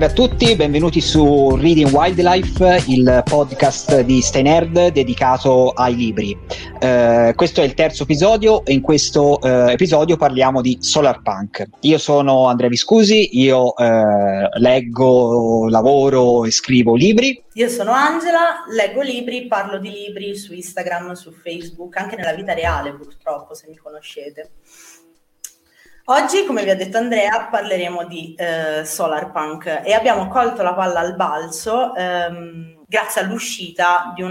Salve a tutti, benvenuti su Reading Wildlife, il podcast di Stay Nerd dedicato ai libri. Uh, questo è il terzo episodio e in questo uh, episodio parliamo di Solar Punk. Io sono Andrea Viscusi, io uh, leggo, lavoro e scrivo libri. Io sono Angela, leggo libri, parlo di libri su Instagram, su Facebook, anche nella vita reale purtroppo, se mi conoscete. Oggi, come vi ha detto Andrea, parleremo di eh, Solar Punk e abbiamo colto la palla al balzo ehm, grazie all'uscita di,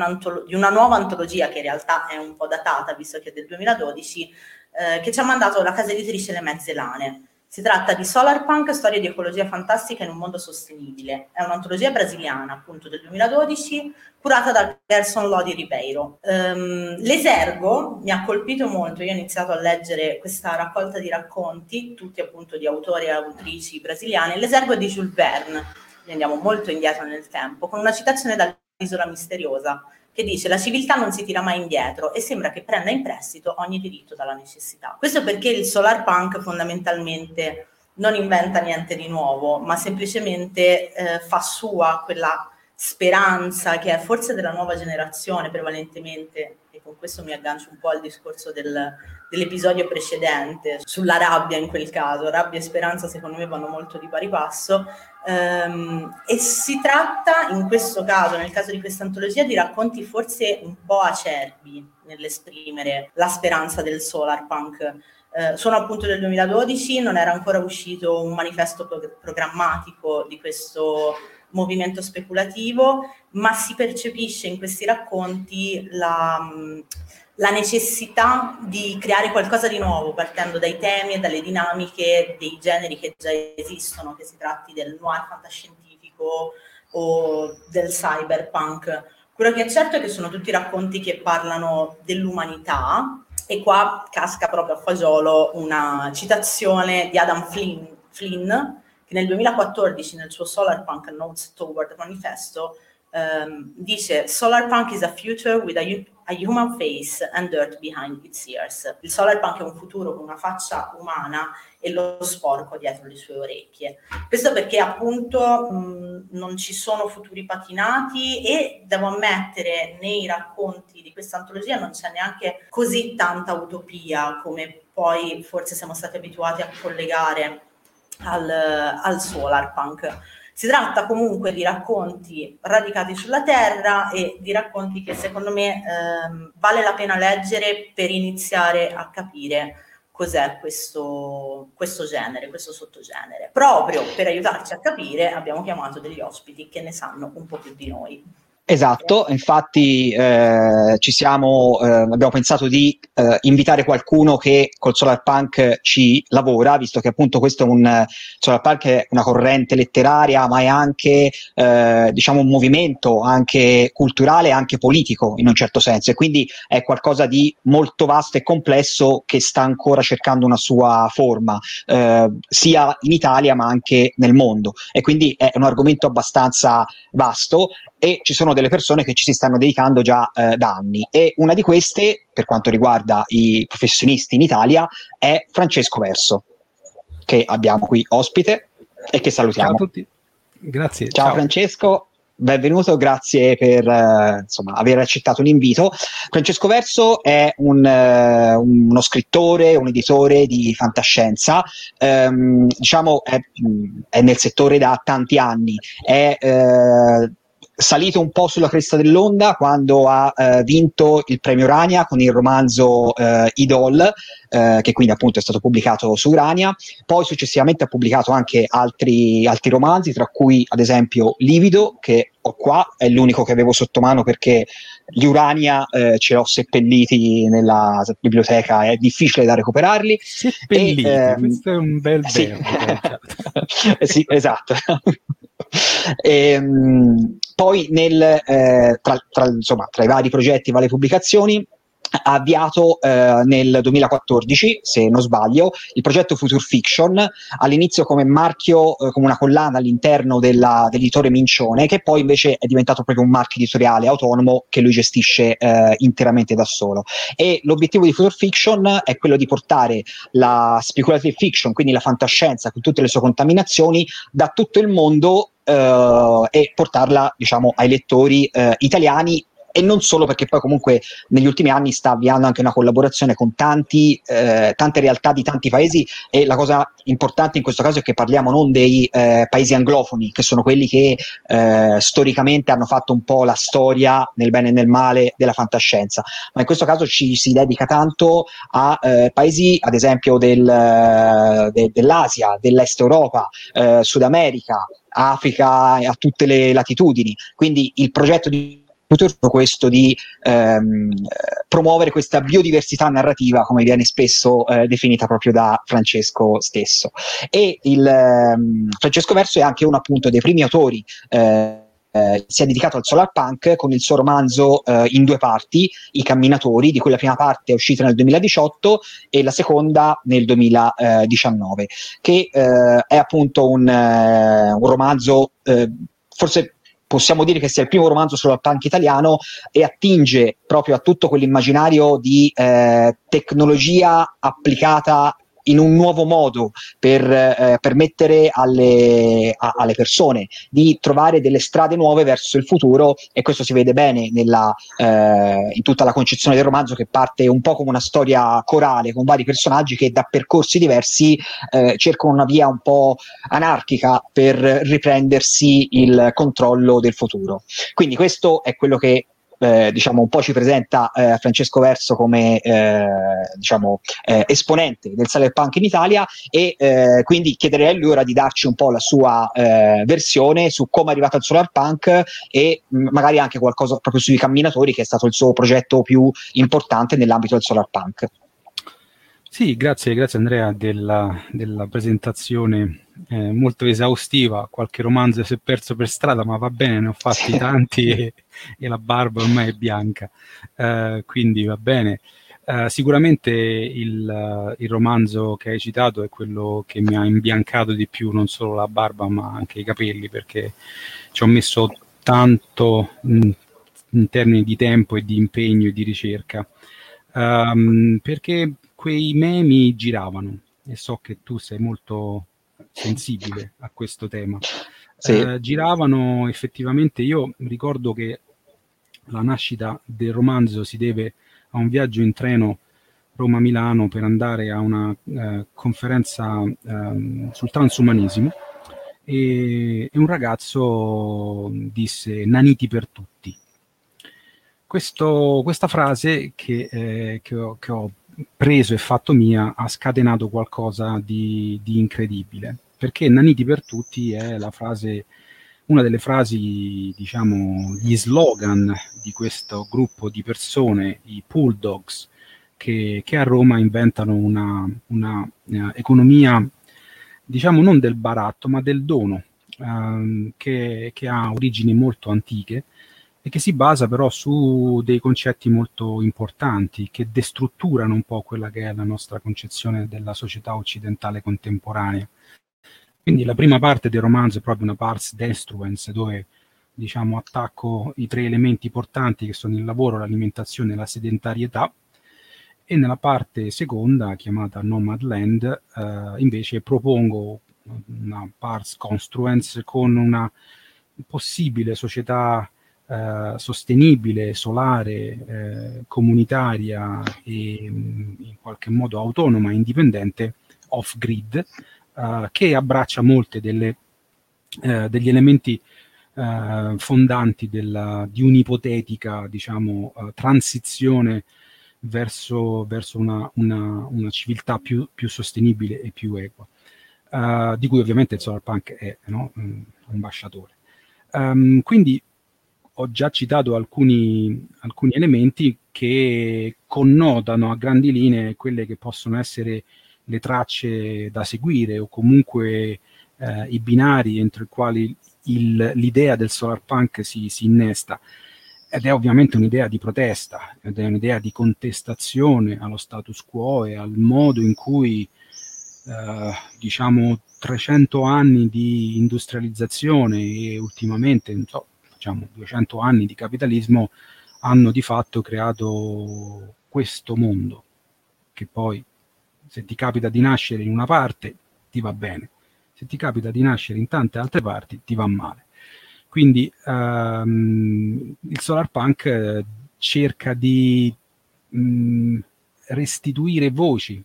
di, una nuova antologia che in realtà è un po' datata, visto che è del 2012, eh, che ci ha mandato la casa editrice Le Mezze Lane. Si tratta di Solarpunk, storie di ecologia fantastica in un mondo sostenibile. È un'antologia brasiliana, appunto, del 2012, curata dal Gerson Lodi Ribeiro. Um, l'esergo mi ha colpito molto, io ho iniziato a leggere questa raccolta di racconti, tutti appunto di autori e autrici brasiliani. L'esergo è di Jules Verne, andiamo molto indietro nel tempo, con una citazione dall'Isola Misteriosa, che dice la civiltà non si tira mai indietro e sembra che prenda in prestito ogni diritto dalla necessità. Questo perché il solar punk fondamentalmente non inventa niente di nuovo, ma semplicemente eh, fa sua quella speranza che è forse della nuova generazione prevalentemente, e con questo mi aggancio un po' al discorso del, dell'episodio precedente, sulla rabbia in quel caso, rabbia e speranza secondo me vanno molto di pari passo, e si tratta in questo caso, nel caso di questa antologia, di racconti forse un po' acerbi nell'esprimere la speranza del solar punk. Uh, sono appunto del 2012, non era ancora uscito un manifesto pro- programmatico di questo movimento speculativo, ma si percepisce in questi racconti la, la necessità di creare qualcosa di nuovo partendo dai temi e dalle dinamiche dei generi che già esistono, che si tratti del noir fantascientifico o del cyberpunk. Quello che è certo è che sono tutti racconti che parlano dell'umanità e qua casca proprio a fagiolo una citazione di Adam Flynn, Flynn che nel 2014 nel suo Solarpunk Notes Toward Manifesto um, dice Solarpunk is a future with a a human face and dirt behind its ears. Il solarpunk è un futuro con una faccia umana e lo sporco dietro le sue orecchie. Questo perché appunto mh, non ci sono futuri patinati e devo ammettere nei racconti di questa antologia non c'è neanche così tanta utopia come poi forse siamo stati abituati a collegare al, al solarpunk si tratta comunque di racconti radicati sulla terra e di racconti che secondo me ehm, vale la pena leggere per iniziare a capire cos'è questo, questo genere, questo sottogenere. Proprio per aiutarci a capire abbiamo chiamato degli ospiti che ne sanno un po' più di noi. Esatto, infatti eh, ci siamo, eh, abbiamo pensato di eh, invitare qualcuno che col Solar Punk ci lavora, visto che appunto questo è un Solar Punk è una corrente letteraria, ma è anche eh, diciamo un movimento anche culturale, anche politico in un certo senso, e quindi è qualcosa di molto vasto e complesso che sta ancora cercando una sua forma, eh, sia in Italia ma anche nel mondo. E quindi è un argomento abbastanza vasto e ci sono delle persone che ci si stanno dedicando già eh, da anni e una di queste, per quanto riguarda i professionisti in Italia, è Francesco Verso, che abbiamo qui ospite e che salutiamo. Ciao a tutti. Grazie. Ciao, ciao. Francesco, benvenuto, grazie per uh, insomma, aver accettato l'invito. Francesco Verso è un, uh, uno scrittore, un editore di fantascienza, um, diciamo è, è, nel settore da tanti anni, è uh, salito un po' sulla cresta dell'onda quando ha eh, vinto il premio Urania con il romanzo eh, Idol, eh, che quindi appunto è stato pubblicato su Urania. Poi successivamente ha pubblicato anche altri, altri romanzi, tra cui ad esempio Livido, che ho qua, è l'unico che avevo sotto mano perché gli Urania eh, ce l'ho seppelliti nella biblioteca, è difficile da recuperarli. Seppelliti, e, ehm, questo è un bel sì. verbo. sì, esatto. E, ehm, poi nel, eh, tra, tra, insomma, tra, i vari progetti e varie pubblicazioni ha avviato eh, nel 2014, se non sbaglio, il progetto Future Fiction, all'inizio come marchio, eh, come una collana all'interno della, dell'editore Mincione, che poi invece è diventato proprio un marchio editoriale autonomo che lui gestisce eh, interamente da solo. E l'obiettivo di Future Fiction è quello di portare la speculative fiction, quindi la fantascienza con tutte le sue contaminazioni, da tutto il mondo Uh, e portarla diciamo ai lettori uh, italiani e non solo perché poi comunque negli ultimi anni sta avviando anche una collaborazione con tanti, eh, tante realtà di tanti paesi e la cosa importante in questo caso è che parliamo non dei eh, paesi anglofoni, che sono quelli che eh, storicamente hanno fatto un po' la storia nel bene e nel male della fantascienza, ma in questo caso ci si dedica tanto a eh, paesi ad esempio del, de, dell'Asia, dell'Est Europa, eh, Sud America, Africa a tutte le latitudini. Quindi il progetto di questo di ehm, promuovere questa biodiversità narrativa, come viene spesso eh, definita proprio da Francesco stesso. E il, ehm, Francesco Verso è anche uno appunto dei primi autori. Eh, eh, si è dedicato al solar punk con il suo romanzo eh, in due parti, I camminatori, di cui la prima parte è uscita nel 2018 e la seconda nel 2019, che eh, è appunto un, eh, un romanzo eh, forse possiamo dire che sia il primo romanzo sul punk italiano e attinge proprio a tutto quell'immaginario di eh, tecnologia applicata in un nuovo modo per eh, permettere alle, a, alle, persone di trovare delle strade nuove verso il futuro e questo si vede bene nella, eh, in tutta la concezione del romanzo che parte un po' come una storia corale con vari personaggi che da percorsi diversi eh, cercano una via un po' anarchica per riprendersi il controllo del futuro. Quindi questo è quello che eh, diciamo, un po' ci presenta eh, Francesco Verso come eh, diciamo, eh, esponente del cyberpunk in Italia e eh, quindi chiederei a lui ora di darci un po' la sua versione su come è arrivato al solarpunk e mh, magari anche qualcosa proprio sui camminatori che è stato il suo progetto più importante nell'ambito del solarpunk. Sì, grazie, grazie Andrea della, della presentazione eh, molto esaustiva. Qualche romanzo si è perso per strada, ma va bene, ne ho fatti tanti e, e, la barba ormai è bianca, eh, quindi va bene. Uh, sicuramente il, il, romanzo che hai citato è quello che mi ha imbiancato di più, non solo la barba ma anche i capelli, perché ci ho messo tanto in, in termini di tempo e di impegno e di ricerca. Um, perché quei memi giravano e so che tu sei molto sensibile a questo tema. Sì. Eh, giravano effettivamente, io ricordo che la nascita del romanzo si deve a un viaggio in treno Roma-Milano per andare a una eh, conferenza eh, sul transumanesimo e, e, un ragazzo disse naniti per tutti. Questo, questa frase che, eh, che, ho, che ho preso e fatto mia ha scatenato qualcosa di, di incredibile. Perché Naniti per tutti è frase, una delle frasi, diciamo, gli slogan di questo gruppo di persone, i pool dogs, che, che a Roma inventano una, una uh, economia, diciamo, non del baratto, ma del dono, uh, che, che ha origini molto antiche e che si basa però su dei concetti molto importanti che destrutturano un po' quella che è la nostra concezione della società occidentale contemporanea. Quindi la prima parte del romanzo è proprio una pars destruens dove diciamo attacco i tre elementi portanti che sono il lavoro, l'alimentazione e la sedentarietà. E nella parte seconda chiamata Nomadland eh, invece propongo una pars construens con una possibile società eh, sostenibile, solare, eh, comunitaria e mm, in qualche modo autonoma, indipendente, off-grid, eh, che abbraccia delle, eh, degli elementi eh, fondanti della, di un'ipotetica diciamo, transizione verso, verso una, una, una, civiltà più, più, sostenibile e più equa, di cui ovviamente il solarpunk è no? un ambasciatore. Um, quindi ho già citato alcuni, alcuni elementi che connotano a grandi linee quelle che possono essere le tracce da seguire o comunque eh, i binari entro i quali il, l'idea del solar punk si, si innesta. ed è ovviamente un'idea di protesta, ed è un'idea di contestazione allo status quo e al modo in cui, eh, diciamo, 300 anni di industrializzazione e ultimamente, so, diciamo, 200 anni di capitalismo hanno di fatto creato questo mondo, che poi se ti capita di nascere in una parte ti va bene, se ti capita di nascere in tante altre parti ti va male. Quindi um, il solar punk eh, cerca di mh, mm, restituire voci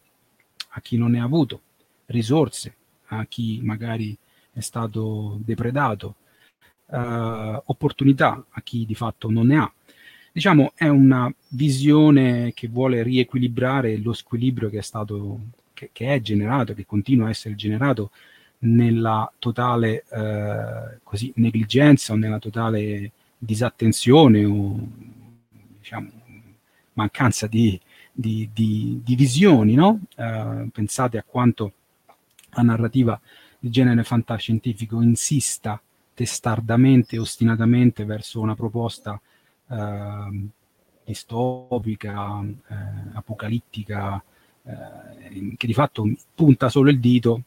a chi non ne ha avuto, risorse a chi magari è stato depredato, uh, opportunità a chi di fatto non ne ha. Diciamo, è una visione che vuole riequilibrare lo squilibrio che è stato, che, che è generato, che continua a essere generato nella totale eh, così, negligenza o nella totale disattenzione o diciamo, mancanza di, di, di, di visioni. No? Eh, pensate a quanto la narrativa di genere fantascientifico insista testardamente ostinatamente verso una proposta eh, distopica, eh, apocalittica, eh, che di fatto punta solo il dito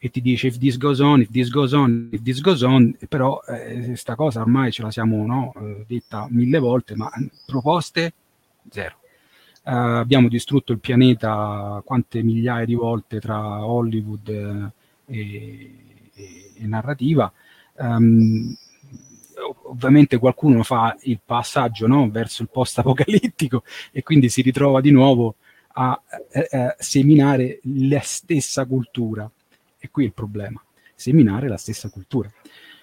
e ti dice if this goes on, if this goes on, if this goes on, però questa eh, cosa ormai ce la siamo no, eh, detta mille volte, ma proposte zero. Uh, abbiamo distrutto il pianeta quante migliaia di volte tra Hollywood eh, e, e, e, narrativa. Um, ovviamente qualcuno fa il passaggio no, verso il post-apocalittico e quindi si ritrova di nuovo a eh, eh, seminare la stessa cultura e qui è il problema, seminare la stessa cultura.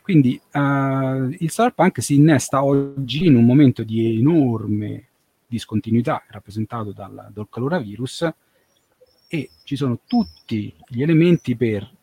Quindi uh, il cyberpunk si innesta oggi in un momento di enorme discontinuità rappresentato dal, dal coronavirus e ci sono tutti gli elementi per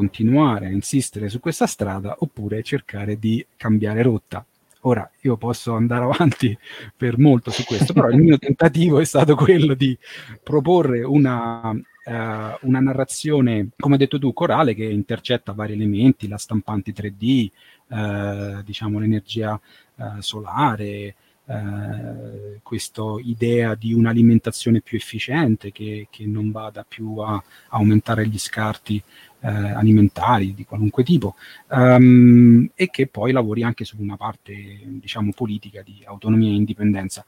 continuare a insistere su questa strada oppure cercare di cambiare rotta. Ora, io posso andare avanti per molto su questo, però il mio tentativo è stato quello di proporre una eh, una narrazione, come hai detto tu, corale che intercetta vari elementi, la stampante 3D, eh, diciamo l'energia eh, solare, eh, questa idea di un'alimentazione più efficiente che, che non vada più a, aumentare gli scarti eh, alimentari di qualunque tipo um, e che poi lavori anche su una parte diciamo politica di autonomia e indipendenza.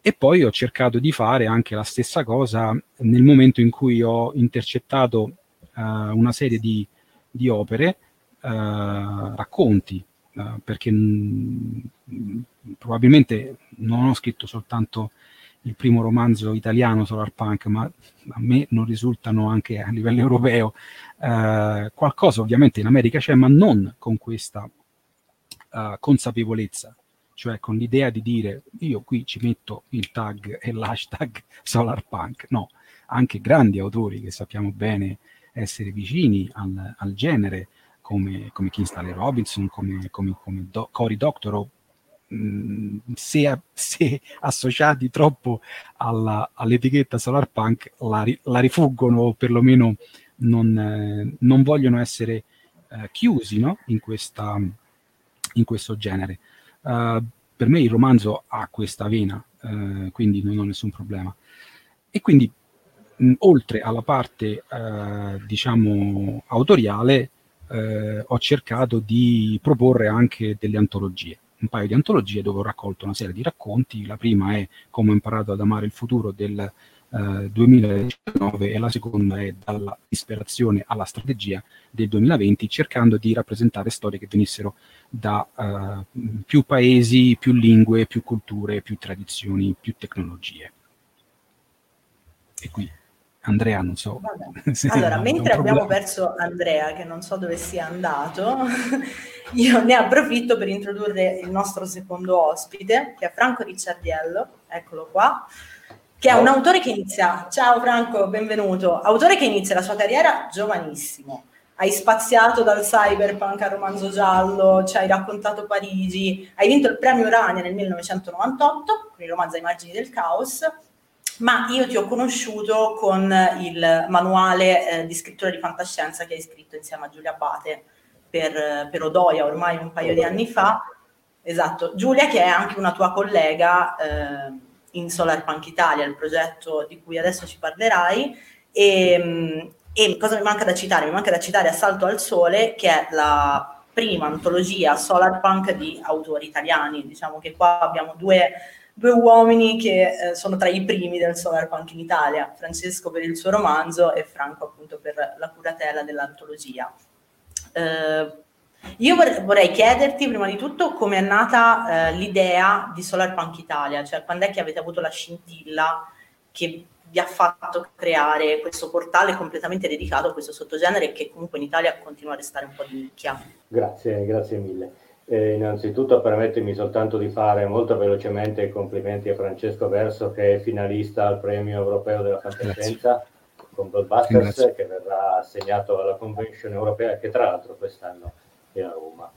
E poi ho cercato di fare anche la stessa cosa nel momento in cui ho intercettato uh, una serie di, di opere, uh, racconti, uh, perché mh, probabilmente non ho scritto soltanto il primo romanzo italiano Solar Punk, ma a me non risultano anche a livello europeo. qualcosa ovviamente in America c'è, ma non con questa consapevolezza cioè con l'idea di dire io qui ci metto il tag e l'hashtag solarpunk, no, anche grandi autori che sappiamo bene essere vicini al, al genere, come, come Kingsley Robinson, come, come, come Do, Cory Doctorow, mm, se, se, associati troppo alla, all'etichetta solarpunk la, la rifuggono o perlomeno non, eh, non vogliono essere eh, chiusi no? in, questa, in questo genere. Uh, per me il romanzo ha questa vena, uh, quindi non ho nessun problema. E quindi, mh, oltre alla parte, uh, diciamo, autoriale, ho cercato di proporre anche delle antologie un paio di antologie dove ho raccolto una serie di racconti. La prima è Come ho imparato ad amare il futuro del 2019 eh, e la seconda è dalla disperazione alla strategia del 2020, cercando di rappresentare storie che venissero da uh, più paesi, più lingue, più culture, più tradizioni, più tecnologie. E qui Andrea, non so. Allora, mentre abbiamo perso Andrea, che non so dove sia andato, io ne approfitto per introdurre il nostro secondo ospite, che è Franco Ricciardiello, eccolo qua. Che è un autore che inizia, ciao Franco, benvenuto, autore che inizia la sua carriera giovanissimo. Hai spaziato dal cyberpunk al romanzo giallo, ci hai raccontato Parigi, hai vinto il premio Urania nel 1998 con il romanzo Ai margini del caos, ma io ti ho conosciuto con il manuale eh, di scrittura di fantascienza che hai scritto insieme a Giulia Abate per, per Odoia ormai un paio di anni fa Esatto, Giulia che è anche una tua collega eh, in Solar Punk Italia, il progetto di cui adesso ci parlerai. E, mm, e cosa mi manca da citare? Mi manca da citare Assalto al Sole, che è la prima antologia solar punk di autori italiani. Diciamo che qua abbiamo due, due uomini che eh, sono tra i primi del solar punk in Italia, Francesco per il suo romanzo e Franco appunto per la curatela dell'antologia. Eh, io vorrei chiederti prima di tutto come è nata eh, l'idea di Solar Punk Italia, cioè quando è che avete avuto la scintilla che vi ha fatto creare questo portale completamente dedicato a questo sottogenere che comunque in Italia continua a restare un po' di nicchia. Grazie, grazie mille. Eh, innanzitutto permettimi soltanto di fare molto velocemente i complimenti a Francesco Verso che è finalista al premio europeo della fantascienza con Blockbusters che verrà assegnato alla convention europea che tra l'altro quest'anno è a Roma.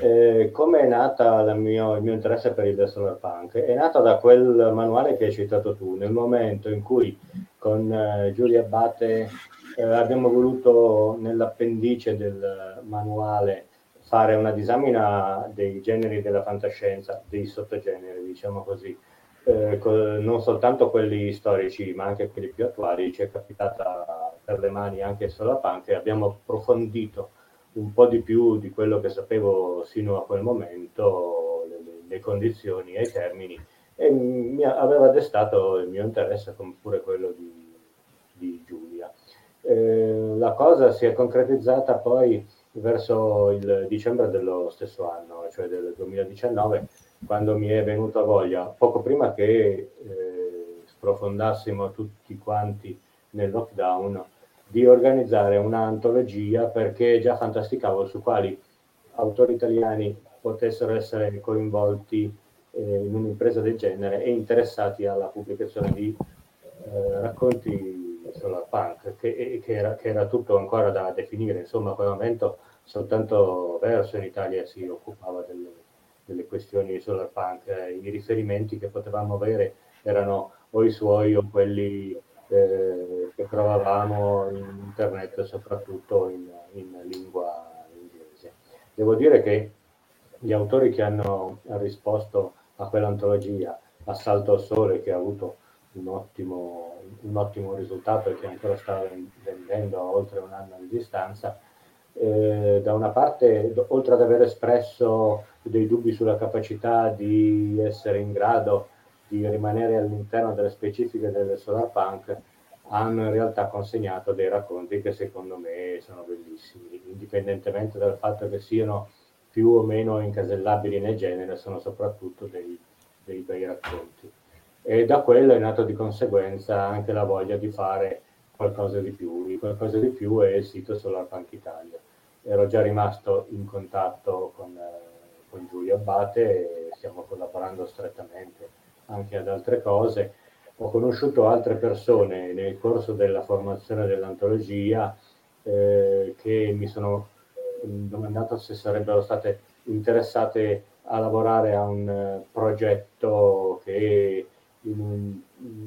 Eh, come è nata mio, il mio interesse per il solar punk? È nata da quel manuale che hai citato tu, nel momento in cui con eh, Giulia Abate eh, abbiamo voluto nell'appendice del manuale fare una disamina dei generi della fantascienza, dei sottogeneri, diciamo così, eh, non soltanto quelli storici ma anche quelli più attuali, ci è capitata per le mani anche solar punk e abbiamo approfondito un po' di più di quello che sapevo sino a quel momento, le, le condizioni e i termini, e mi aveva destato il mio interesse come pure quello di, di Giulia. Eh, la cosa si è concretizzata poi verso il dicembre dello stesso anno, cioè del 2019, quando mi è venuta voglia, poco prima che eh, sprofondassimo tutti quanti nel lockdown, di organizzare un'antologia perché già fantasticavo su quali autori italiani potessero essere coinvolti eh, in un'impresa del genere e interessati alla pubblicazione di eh, racconti solar punk, che, che, era, che, era, tutto ancora da definire, insomma a quel momento soltanto Verso in Italia si occupava delle, delle questioni solar punk, i riferimenti che potevamo avere erano o i suoi o quelli eh, che trovavamo in internet, soprattutto in, in, lingua inglese. Devo dire che gli autori che hanno risposto a quell'antologia, Assalto al Sole, che ha avuto un ottimo, un ottimo risultato che ancora sta vendendo a oltre un anno di distanza, eh, da una parte, oltre ad aver espresso dei dubbi sulla capacità di essere in grado di rimanere all'interno delle specifiche del solar punk, hanno in realtà consegnato dei racconti che secondo me sono bellissimi, indipendentemente dal fatto che siano più o meno incasellabili nel genere, sono soprattutto dei, dei bei racconti. E da quello è nato di conseguenza anche la voglia di fare qualcosa di più. Il qualcosa di più è il sito Solar Punk Italia. Ero già rimasto in contatto con, eh, con Giulio Abbate e stiamo collaborando strettamente anche ad altre cose. Ho conosciuto altre persone nel corso della formazione dell'antologia eh, che mi sono domandato se sarebbero state interessate a lavorare a un uh, progetto che in,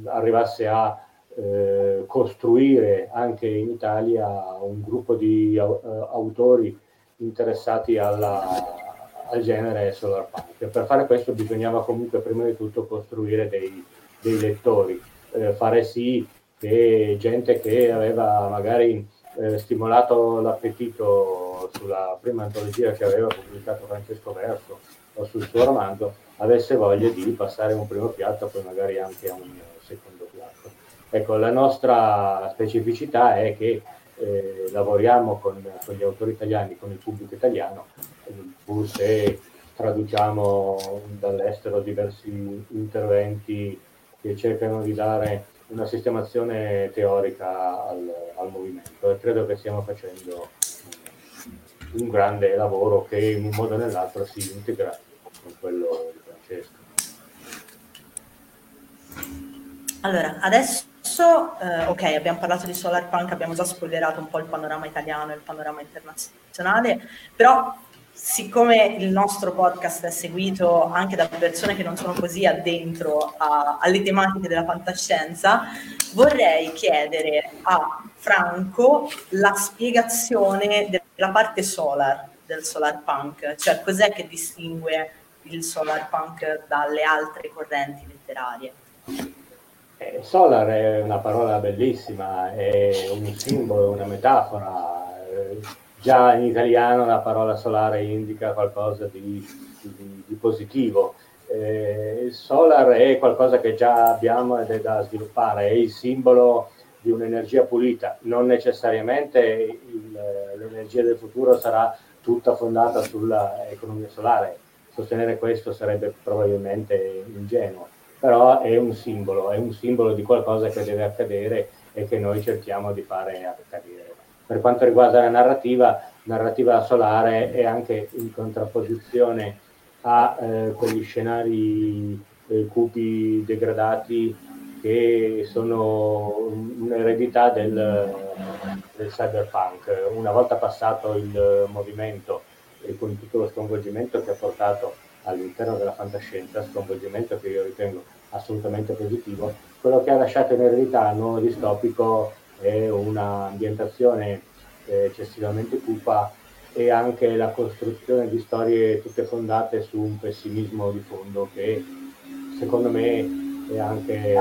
arrivasse a eh, costruire anche in Italia un gruppo di uh, autori interessati alla, al genere solar punk. Per fare questo bisognava comunque prima di tutto costruire dei, dei lettori, eh, fare sì che gente che aveva magari eh, stimolato l'appetito sulla prima antologia che aveva pubblicato Francesco Verso o sul suo romanzo avesse voglia di passare un primo piatto, poi magari anche a un secondo piatto. Ecco, la nostra specificità è che eh, lavoriamo con, con, gli autori italiani, con il pubblico italiano, pur se traduciamo dall'estero diversi interventi che cercano di dare una sistemazione teorica al, al movimento e credo che stiamo facendo un grande lavoro che in un modo o nell'altro si integra con quello Francesco. Allora, adesso eh, ok, abbiamo parlato di Solar Punk, abbiamo già spoilerato un po' il panorama italiano e il panorama internazionale, però siccome il nostro podcast è seguito anche da persone che non sono così addentro a, alle tematiche della fantascienza, vorrei chiedere a Franco la spiegazione della parte solar del solar punk, cioè cos'è che distingue il solar punk dalle altre correnti letterarie? Eh, solar è una parola bellissima, è un simbolo, una metafora. Eh, già in italiano la parola solare indica qualcosa di, di, di positivo. Eh, solar è qualcosa che già abbiamo ed è da sviluppare, è il simbolo di un'energia pulita. Non necessariamente il, l'energia del futuro sarà tutta fondata sull'economia solare. Sostenere questo sarebbe probabilmente ingenuo però è un simbolo, è un simbolo di qualcosa che deve accadere e che noi cerchiamo di fare accadere. Per quanto riguarda la narrativa, narrativa solare è anche in contrapposizione a eh, quegli scenari eh, cupi degradati che sono un'eredità del, del cyberpunk. Una volta passato il movimento e con tutto lo sconvolgimento che ha portato all'interno della fantascienza, sconvolgimento che io ritengo assolutamente positivo. Quello che ha lasciato in eredità il nuovo distopico è un'ambientazione eh, eccessivamente cupa e anche la costruzione di storie tutte fondate su un pessimismo di fondo che secondo me è anche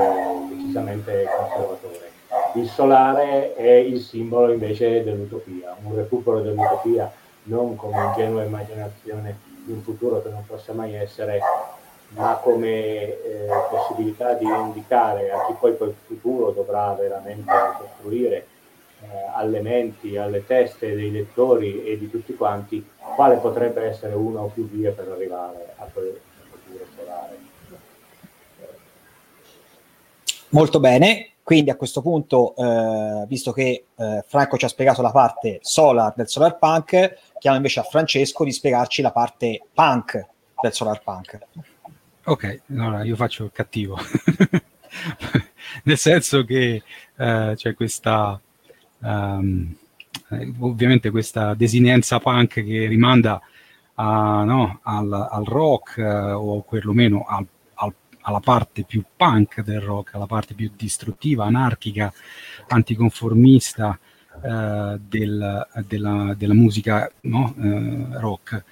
decisamente conservatore. Il solare è il simbolo invece dell'utopia, un recupero dell'utopia, non come ingenua immaginazione di un futuro che non possa mai essere, ma come eh, possibilità di indicare a chi poi quel futuro dovrà veramente costruire eh, alle menti, alle teste dei lettori e di tutti quanti, quale potrebbe essere una o più vie per arrivare a quel futuro solare. Molto bene, quindi a questo punto, eh, visto che eh, Franco ci ha spiegato la parte solar del solar punk, chiamo invece a Francesco di spiegarci la parte punk del solar punk. Ok, allora io faccio il cattivo, nel senso che eh, c'è questa, um, ovviamente questa desinenza punk che rimanda a, no, al, al, rock eh, o perlomeno al, al, alla parte più punk del rock, alla parte più distruttiva, anarchica, anticonformista eh, del, della, della, musica no, eh, rock.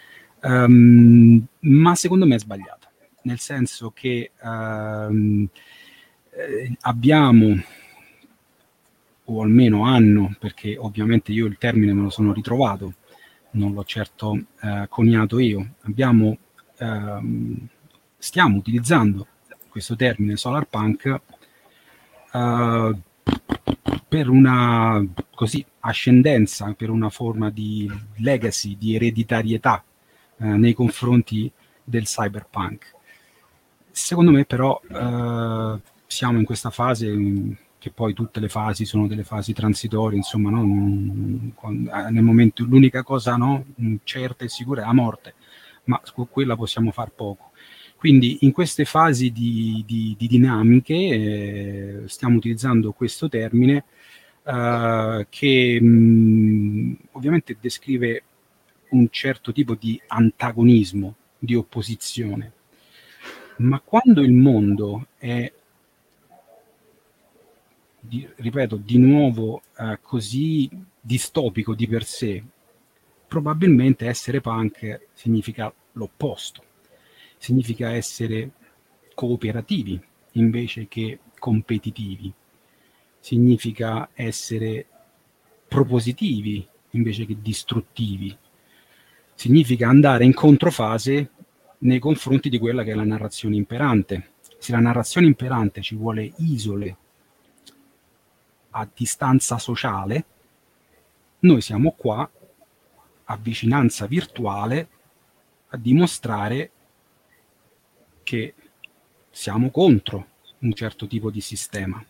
Um, ma secondo me è sbagliato nel senso che eh, abbiamo, o almeno hanno, perché ovviamente io il termine me lo sono ritrovato, non l'ho certo eh, coniato io, abbiamo, ehm, stiamo utilizzando questo termine solar punk eh, per una così, ascendenza, per una forma di legacy, di ereditarietà eh, nei confronti del cyberpunk. Secondo me però eh, siamo in questa fase che poi tutte le fasi sono delle fasi transitorie, insomma, no? nel momento l'unica cosa no? certa e sicura è la morte, ma su quella possiamo far poco. Quindi in queste fasi di, di, di dinamiche eh, stiamo utilizzando questo termine eh, che mh, ovviamente descrive un certo tipo di antagonismo, di opposizione. Ma quando il mondo è, di, ripeto, di nuovo eh, così distopico di per sé, probabilmente essere punk significa l'opposto, significa essere cooperativi invece che competitivi, significa essere propositivi invece che distruttivi, significa andare in controfase nei confronti di quella che è la narrazione imperante. Se la narrazione imperante ci vuole isole a distanza sociale, noi siamo qua a vicinanza virtuale a dimostrare che siamo contro un certo tipo di sistema,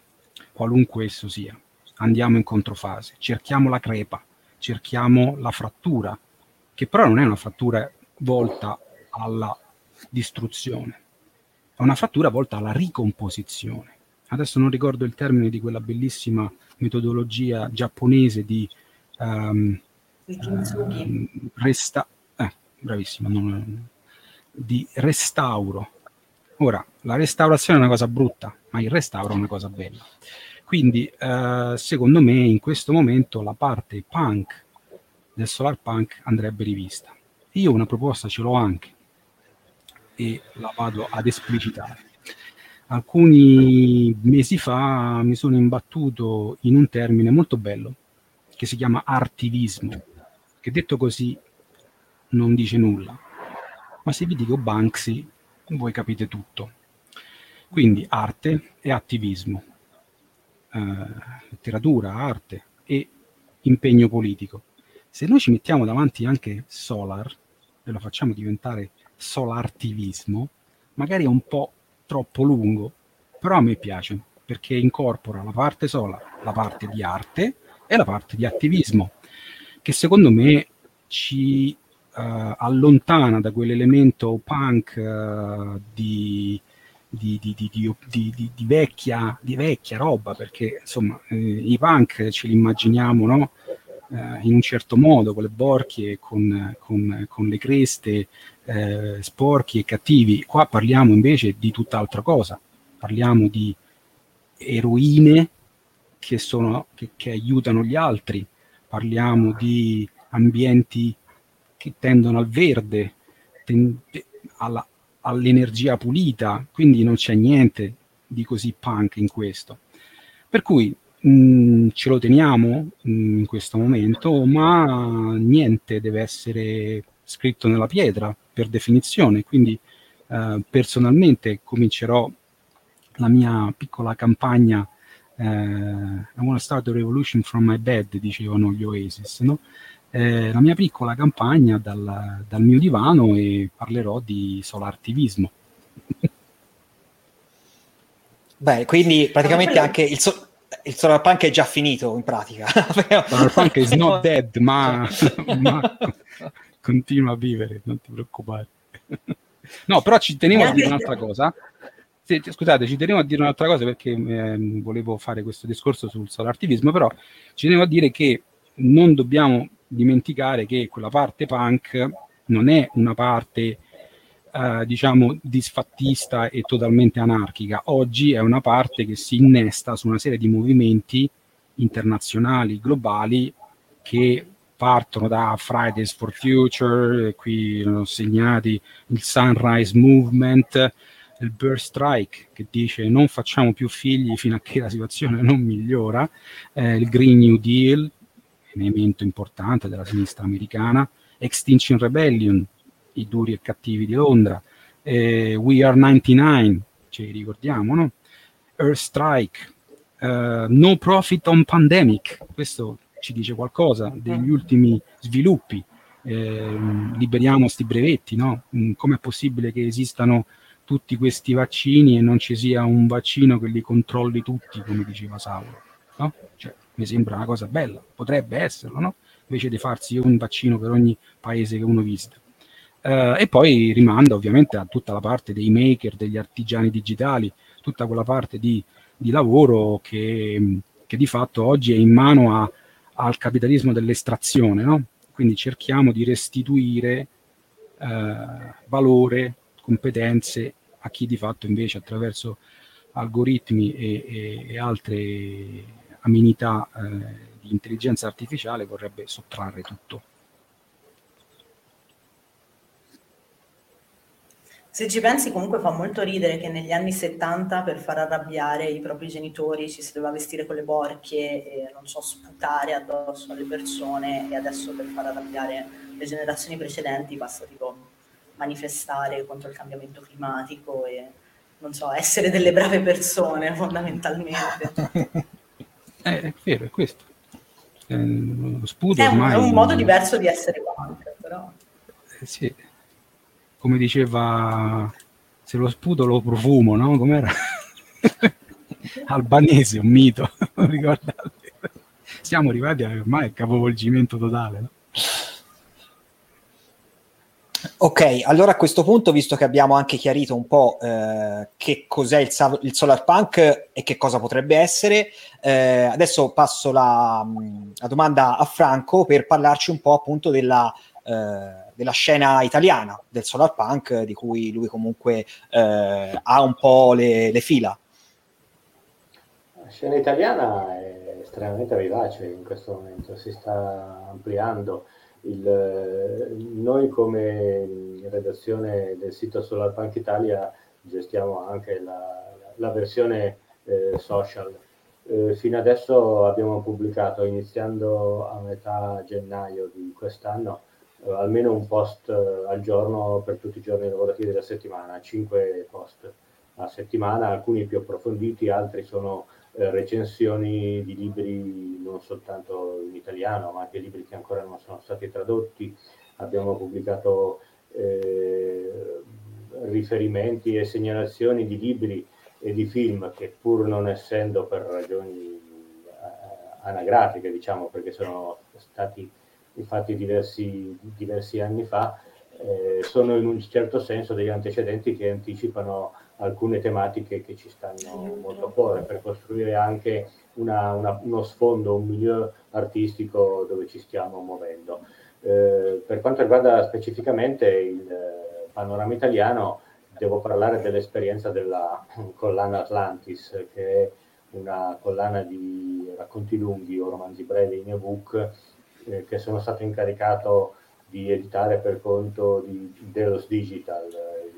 qualunque esso sia. Andiamo in controfase, cerchiamo la crepa, cerchiamo la frattura, che però non è una frattura volta alla distruzione, è una frattura volta alla ricomposizione. Adesso non ricordo il termine di quella bellissima metodologia giapponese di um, um, resta- eh, bravissima, non, di restauro. Ora, la restaurazione è una cosa brutta, ma il restauro è una cosa bella. Quindi, eh, secondo me, in questo momento la parte punk del solar punk andrebbe rivista. Io una proposta ce l'ho anche, e la vado ad esplicitare. Alcuni mesi fa mi sono imbattuto in un termine molto bello che si chiama artivismo, che detto così non dice nulla, ma se vi dico Banksy voi capite tutto. Quindi arte e attivismo, eh, letteratura, arte e impegno politico. Se noi ci mettiamo davanti anche Solar e lo facciamo diventare solartivismo, magari è un po' troppo lungo, però a me piace perché incorpora la parte solar, la parte di arte e la parte di attivismo, che secondo me ci uh, allontana da quell'elemento punk di, di, di, di, vecchia, di vecchia roba, perché insomma eh, i punk ce li immaginiamo no? eh, in un certo modo, con le borchie, con, con, con le creste, eh, sporchi e cattivi. Qua parliamo invece di tutt'altra cosa, parliamo di eroine che, sono, che, che aiutano gli altri, parliamo di ambienti che tendono al verde, ten, alla, all'energia pulita, quindi non c'è niente di così punk in questo. Per cui mh, mm, ce lo teniamo mh, mm, in questo momento, ma niente deve essere scritto nella pietra per definizione, quindi eh, personalmente comincerò la mia piccola campagna eh, I want to start the revolution from my bed, dicevano gli Oasis, no? Eh, la mia piccola campagna dal, dal, mio divano e parlerò di solartivismo. Beh, quindi praticamente anche il, so- il solarpunk è già finito in pratica. solarpunk is not dead, ma, ma continua a vivere, non ti preoccupare. no, però ci tenevo a dire un'altra cosa. scusate, ci tenevo a dire un'altra cosa perché eh, volevo fare questo discorso sul solartivismo, però ci tenevo a dire che non dobbiamo dimenticare che quella parte punk non è una parte eh, diciamo disfattista e totalmente anarchica. Oggi è una parte che si innesta su una serie di movimenti internazionali, globali, che partono da Fridays for Future, qui ho segnati il Sunrise Movement, il Birth Strike che dice non facciamo più figli fino a che la situazione non migliora, eh, il Green New Deal, elemento importante della sinistra americana, Extinction Rebellion, i duri e cattivi di Londra, eh, We Are 99, ci ricordiamo, no? Earth Strike, uh, No Profit on Pandemic, questo ci dice qualcosa degli ultimi sviluppi, eh, liberiamo questi brevetti, no? Mm, com'è possibile che esistano tutti questi vaccini e non ci sia un vaccino che li controlli tutti, come diceva Saulo? No? Cioè, mi sembra una cosa bella, potrebbe esserlo, no? invece di farsi un vaccino per ogni paese che uno visita. Uh, e poi rimanda ovviamente a tutta la parte dei maker, degli artigiani digitali, tutta quella parte di, di lavoro che, che, di fatto oggi è in mano a, al capitalismo dell'estrazione. No? Quindi cerchiamo di restituire uh, valore, competenze a chi di fatto invece attraverso algoritmi e, e, e altre amenità eh, di intelligenza artificiale vorrebbe sottrarre tutto. Se ci pensi comunque fa molto ridere che negli anni 70 per far arrabbiare i propri genitori ci si doveva vestire con le borchie e non so, sputare addosso alle persone e adesso per far arrabbiare le generazioni precedenti basta tipo manifestare contro il cambiamento climatico e non so, essere delle brave persone fondamentalmente. Eh, è vero, è questo. Eh, lo sputo è, ormai... è un modo diverso di essere punk, però. Eh, sì. Come diceva, se lo sputo lo profumo, no? Com'era? Albanese, un mito, ricordate? Siamo arrivati ormai al capovolgimento totale, no? Ok, allora a questo punto, visto che abbiamo anche chiarito un po' eh, che cos'è il, il, solar punk e che cosa potrebbe essere, eh, adesso passo la, la, domanda a Franco per parlarci un po' appunto della, eh, della scena italiana del solar punk, di cui lui comunque eh, ha un po' le, le fila. La scena italiana è estremamente vivace in questo momento, si sta ampliando Il, noi come redazione del sito SolarPunk Italia gestiamo anche la, la versione eh, social. Eh, fino adesso abbiamo pubblicato, iniziando a metà gennaio di quest'anno, eh, almeno un post eh, al giorno per tutti i giorni lavorativi della settimana, 5 post a settimana, alcuni più approfonditi, altri sono recensioni di libri non soltanto in italiano, ma anche libri che ancora non sono stati tradotti. Abbiamo pubblicato eh, riferimenti e segnalazioni di libri e di film che pur non essendo per ragioni eh, anagrafiche, diciamo, perché sono stati infatti diversi, diversi anni fa, eh, sono in un certo senso degli antecedenti che anticipano alcune tematiche che ci stanno molto a cuore per costruire anche una, una, uno sfondo, un milieu artistico dove ci stiamo muovendo. Eh, per quanto riguarda specificamente il eh, panorama italiano, devo parlare dell'esperienza della collana Atlantis, che è una collana di racconti lunghi o romanzi brevi in ebook eh, che sono stato incaricato di editare per conto di Delos Digital, eh,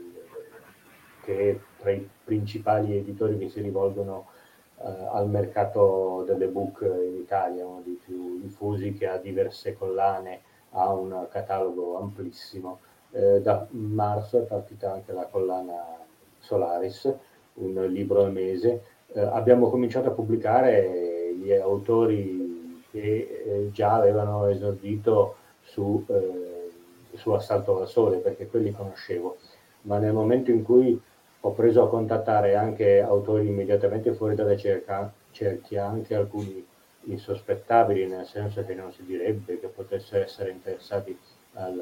che è tra i principali editori che si rivolgono eh, al mercato dell'ebook in Italia, uno dei più diffusi, che ha diverse collane, ha un catalogo amplissimo. Eh, da marzo è partita anche la collana Solaris, un libro al mese. Eh, abbiamo cominciato a pubblicare gli autori che eh, già avevano esordito su, eh, su Assalto al Sole, perché quelli conoscevo, ma nel momento in cui ho preso a contattare anche autori immediatamente fuori dalle cerca, cerchi, anche alcuni insospettabili, nel senso che non si direbbe che potessero essere interessati al,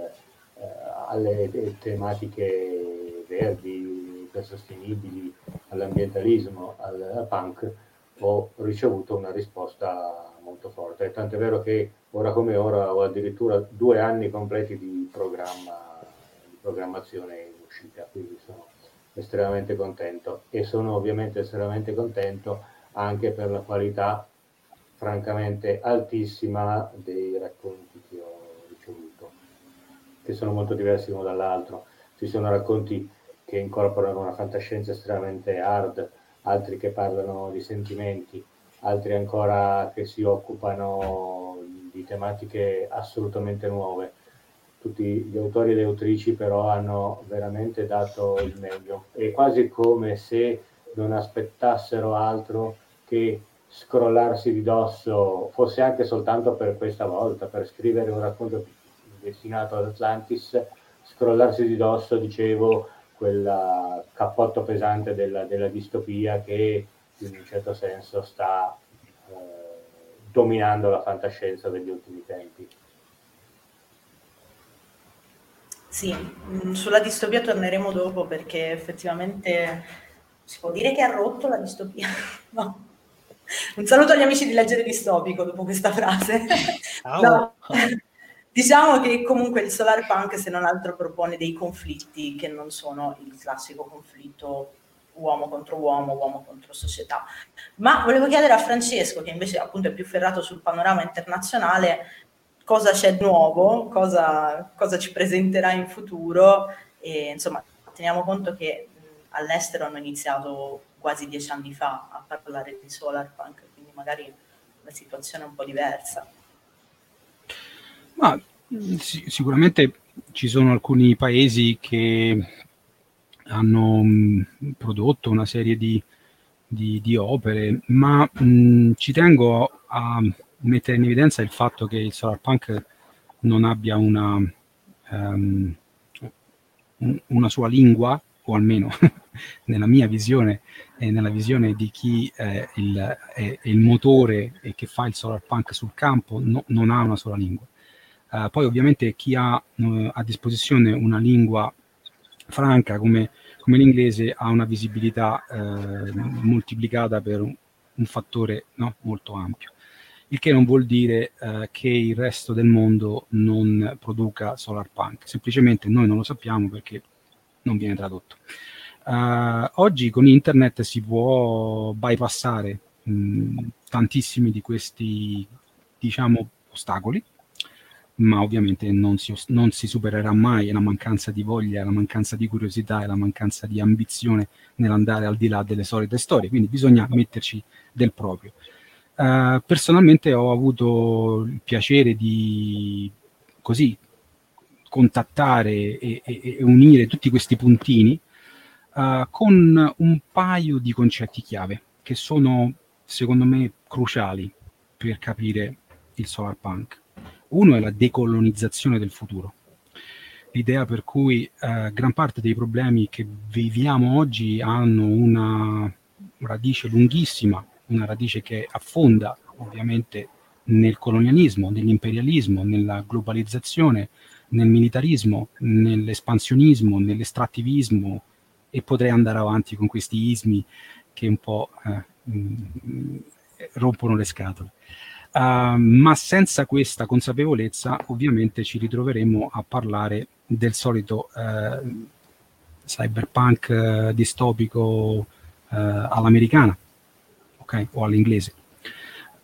eh, alle tematiche verdi, sostenibili, all'ambientalismo, al, al punk, ho ricevuto una risposta molto forte. Tant'è vero che ora come ora ho addirittura due anni completi di programma, di programmazione in uscita, quindi sono estremamente contento e sono ovviamente estremamente contento anche per la qualità francamente altissima dei racconti che ho ricevuto, che sono molto diversi uno dall'altro. Ci sono racconti che incorporano una fantascienza estremamente hard, altri che parlano di sentimenti, altri ancora che si occupano di tematiche assolutamente nuove tutti gli autori e le autrici però hanno veramente dato il meglio. È quasi come se non aspettassero altro che scrollarsi di dosso, fosse anche soltanto per questa volta, per scrivere un racconto destinato ad Atlantis, scrollarsi di dosso, dicevo, quel cappotto pesante della, della, distopia che in un certo senso sta eh, dominando la fantascienza degli ultimi tempi. Sì, mm, sulla distopia torneremo dopo perché effettivamente si può dire che ha rotto la distopia. No. Un saluto agli amici di Leggere Distopico dopo questa frase. No. Diciamo che comunque il solar punk se non altro propone dei conflitti che non sono il classico conflitto uomo contro uomo, uomo contro società. Ma volevo chiedere a Francesco, che invece appunto è più ferrato sul panorama internazionale, cosa c'è nuovo, cosa, cosa ci presenterà in futuro e insomma teniamo conto che all'estero hanno iniziato quasi dieci anni fa a parlare di solar punk, quindi magari la situazione è un po' diversa. Ma sì, sicuramente ci sono alcuni paesi che hanno mh, prodotto una serie di, di, di opere, ma mh, ci tengo a mettere in evidenza il fatto che il solar punk non abbia una, um, una sua lingua, o almeno nella mia visione e nella visione di chi è il, è il, motore e che fa il solar punk sul campo, no, non ha una sola lingua. Uh, poi ovviamente chi ha uh, a disposizione una lingua franca come, come l'inglese ha una visibilità uh, moltiplicata per un, un fattore no, molto ampio. Il che non vuol dire eh, che il resto del mondo non produca solar punk, semplicemente noi non lo sappiamo perché non viene tradotto. Uh, oggi con internet si può bypassare mh, tantissimi di questi diciamo ostacoli, ma ovviamente non si, non si, supererà mai la mancanza di voglia, la mancanza di curiosità e la mancanza di ambizione nell'andare al di là delle solite storie, quindi bisogna metterci del proprio. Uh, personalmente ho avuto il piacere di così contattare e, e, e unire tutti questi puntini uh, con un paio di concetti chiave che sono secondo me cruciali per capire il solar punk. Uno è la decolonizzazione del futuro, l'idea per cui eh, gran parte dei problemi che viviamo oggi hanno una radice lunghissima, una radice che affonda ovviamente nel colonialismo, nell'imperialismo, nella globalizzazione, nel militarismo, nell'espansionismo, nell'estrattivismo e potrei andare avanti con questi ismi che un po' eh, mh, rompono le scatole. Uh, ma senza questa consapevolezza ovviamente ci ritroveremo a parlare del solito uh, cyberpunk uh, distopico all'americana okay? o all'inglese.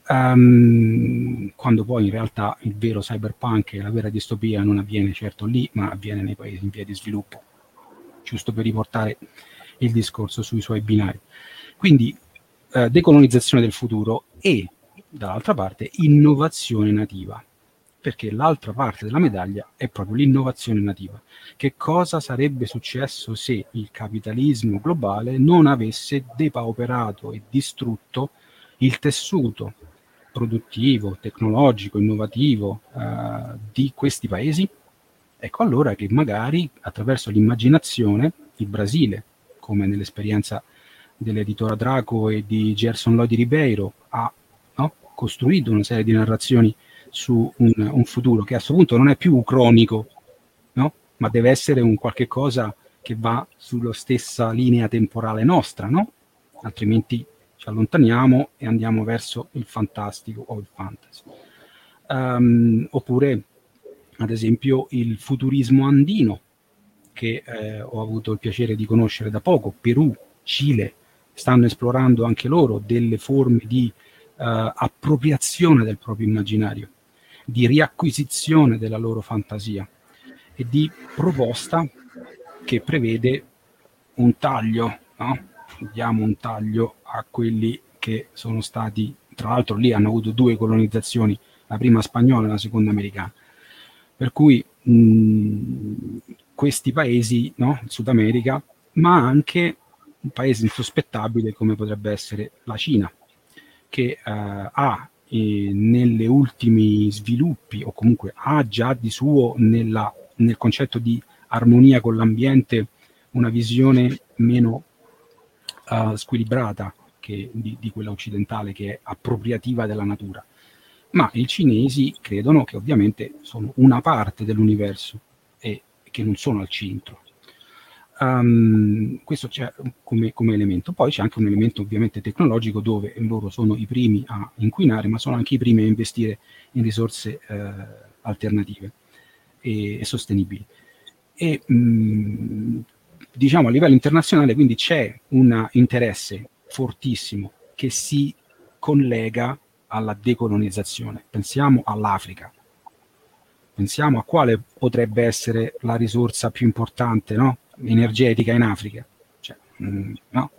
Um, quando poi in realtà il vero cyberpunk e la vera distopia non avviene certo lì, ma avviene nei paesi in via di sviluppo, giusto per riportare il discorso sui suoi binari. Quindi decolonizzazione del futuro e dall'altra parte innovazione nativa, perché l'altra parte della medaglia è proprio l'innovazione nativa. Che cosa sarebbe successo se il capitalismo globale non avesse depauperato e distrutto il tessuto produttivo, tecnologico, innovativo eh, di questi paesi? Ecco allora che magari attraverso l'immaginazione il Brasile, come nell'esperienza dell'editora Draco e di Gerson Lloyd Ribeiro, ha costruito una serie di narrazioni su un, un futuro che a questo punto non è più cronico, no? ma deve essere un qualche cosa che va sulla stessa linea temporale nostra, no? altrimenti ci allontaniamo e andiamo verso il fantastico o il fantasy. Um, oppure, ad esempio, il futurismo andino, che eh, ho avuto il piacere di conoscere da poco, Perù, Cile, stanno esplorando anche loro delle forme di appropriazione del proprio immaginario, di riacquisizione della loro fantasia e di proposta che prevede un taglio, no? diamo un taglio a quelli che sono stati, tra l'altro lì hanno avuto due colonizzazioni, la prima spagnola e la seconda americana. Per cui mh, questi paesi, no? il Sud America, ma anche un paese insospettabile come potrebbe essere la Cina, che uh, ha eh, nelle ultimi sviluppi o comunque ha già di suo nella, nel concetto di armonia con l'ambiente una visione meno uh, squilibrata che, di, di, quella occidentale che è appropriativa della natura. Ma i cinesi credono che ovviamente sono una parte dell'universo e che non sono al centro. Um, questo c'è come, come, elemento. Poi c'è anche un elemento ovviamente tecnologico dove loro sono i primi a inquinare, ma sono anche i primi a investire in risorse eh, alternative e, e, sostenibili. E mh, diciamo a livello internazionale quindi c'è un interesse fortissimo che si collega alla decolonizzazione. Pensiamo all'Africa, pensiamo a quale potrebbe essere la risorsa più importante, no? Energetica in Africa. Cioè, mh, mm, no?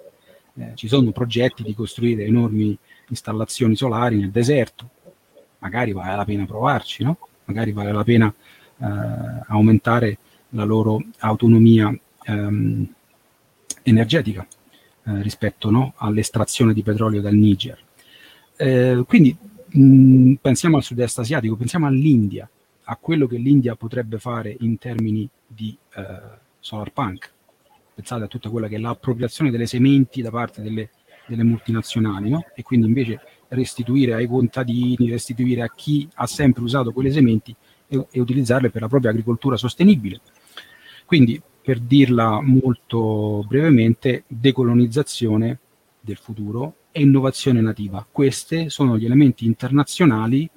eh, ci sono progetti di costruire enormi installazioni solari nel deserto, magari vale la pena provarci, no? magari vale la pena eh, aumentare la loro autonomia ehm, energetica eh, rispetto no? all'estrazione di petrolio dal Niger. Eh, quindi mh, mm, pensiamo al sud-est asiatico, pensiamo all'India, a quello che l'India potrebbe fare in termini di eh, solar punk. Pensate a tutta quella che è l'appropriazione delle sementi da parte delle, delle multinazionali, no? E quindi invece restituire ai contadini, restituire a chi ha sempre usato quelle sementi e, e utilizzarle per la propria agricoltura sostenibile. Quindi, per dirla molto brevemente, decolonizzazione del futuro e innovazione nativa. Questi sono gli elementi internazionali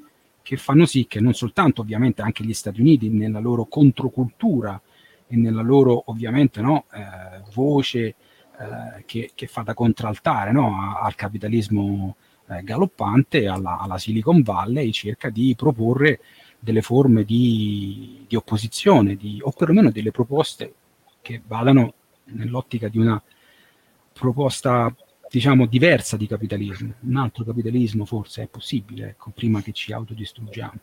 che fanno sì che non soltanto ovviamente anche gli Stati Uniti nella loro controcultura e nella loro ovviamente no, eh, voce eh, che, che, fa da contraltare no, al capitalismo eh, galoppante, alla, alla, Silicon Valley, cerca di proporre delle forme di, di opposizione, di, o perlomeno delle proposte che vadano nell'ottica di una proposta diciamo diversa di capitalismo, un altro capitalismo forse è possibile, ecco, prima che ci autodistruggiamo.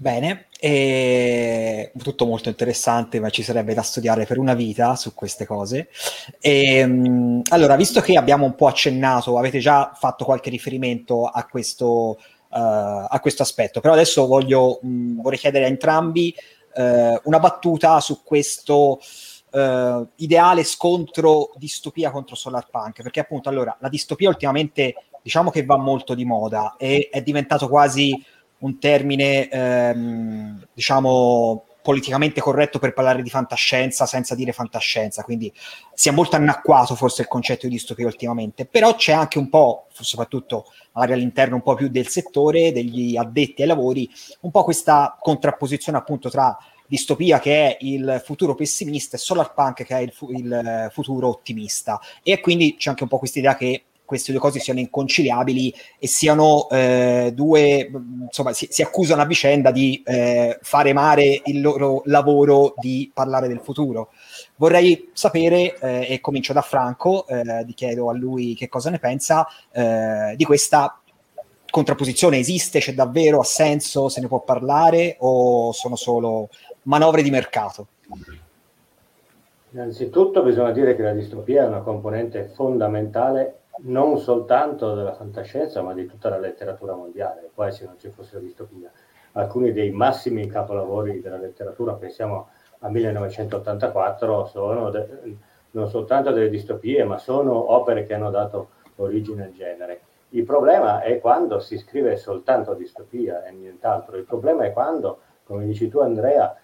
Bene, e... tutto molto interessante, ma ci sarebbe da studiare per una vita su queste cose. E, ehm, allora, visto che abbiamo un po' accennato, avete già fatto qualche riferimento a questo, uh, a questo aspetto, però adesso voglio, mh, vorrei chiedere a entrambi uh, una battuta su questo uh, ideale scontro distopia contro solar punk, perché appunto allora la distopia ultimamente diciamo che va molto di moda e è diventato quasi un termine, ehm, diciamo, politicamente corretto per parlare di fantascienza senza dire fantascienza, quindi si è molto anacquato forse il concetto di distopia ultimamente, però c'è anche un po', soprattutto magari all'interno un po' più del settore, degli addetti ai lavori, un po' questa contrapposizione appunto tra distopia che è il futuro pessimista e solar punk che è il, fu- il futuro ottimista. E quindi c'è anche un po' questa idea che queste due cose siano inconciliabili e siano eh, due, insomma, si, si, accusano a vicenda di eh, fare male il loro lavoro di parlare del futuro. Vorrei sapere, eh, e comincio da Franco, eh, ti chiedo a lui che cosa ne pensa, eh, di questa contrapposizione. Esiste, c'è davvero, ha senso, se ne può parlare o sono solo manovre di mercato? Innanzitutto bisogna dire che la distopia è una componente fondamentale non soltanto della fantascienza, ma di tutta la letteratura mondiale, quasi non ci fosse distopia. Alcuni dei massimi capolavori della letteratura, pensiamo a 1984, sono de- non soltanto delle distopie, ma sono opere che hanno dato origine al genere. Il problema è quando si scrive soltanto distopia e nient'altro. Il problema è quando, come dici tu Andrea,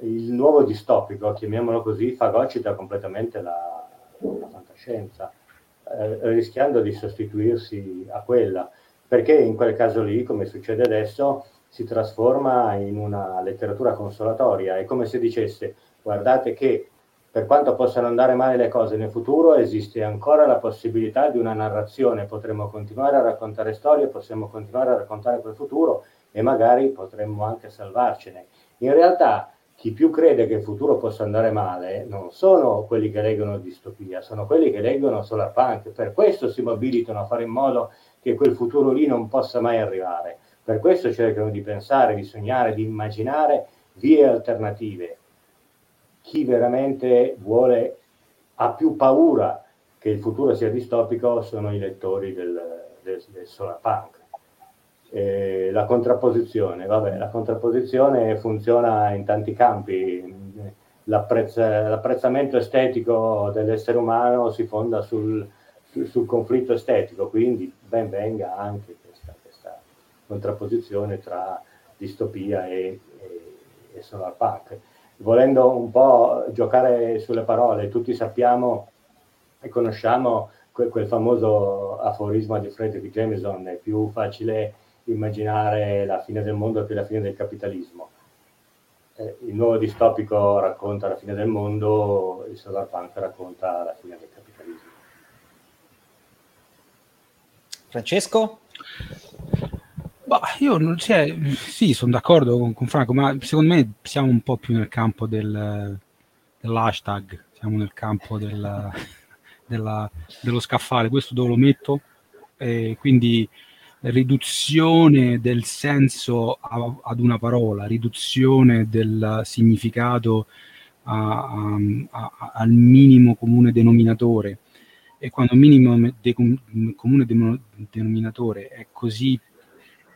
il nuovo distopico, chiamiamolo così, fagocita completamente la, la fantascienza eh, rischiando di sostituirsi a quella, perché in quel caso lì, come succede adesso, si trasforma in una letteratura consolatoria. È come se dicesse, guardate che per quanto possano andare male le cose nel futuro, esiste ancora la possibilità di una narrazione, potremmo continuare a raccontare storie, possiamo continuare a raccontare quel futuro e magari potremmo anche salvarcene. In realtà chi più crede che il futuro possa andare male non sono quelli che leggono distopia, sono quelli che leggono solar punk. Per questo si mobilitano a fare in modo che quel futuro lì non possa mai arrivare. Per questo cercano di pensare, di sognare, di immaginare vie alternative. Chi veramente vuole, ha più paura che il futuro sia distopico sono i lettori del, del, del solar punk eh, la contrapposizione, vabbè, la contrapposizione funziona in tanti campi. L'apprezz- l'apprezzamento estetico dell'essere umano si fonda sul, sul, conflitto estetico, quindi ben venga anche questa, questa contrapposizione tra distopia e, e, e solar punk. Volendo un po' giocare sulle parole, tutti sappiamo e conosciamo quel, quel famoso aforisma di Frederick Jameson, è più facile immaginare la fine del mondo che la fine del capitalismo. Eh, il nuovo distopico racconta la fine del mondo, il solar punk racconta la fine del capitalismo. Francesco? Bah, io non cioè, sì, sono d'accordo con, con, Franco, ma secondo me siamo un po' più nel campo del, dell'hashtag, siamo nel campo del, della, dello scaffale. Questo dove lo metto? Eh, quindi riduzione del senso a, ad una parola, riduzione del significato a, a, al minimo comune denominatore. E quando il minimo de, comune de, denominatore è così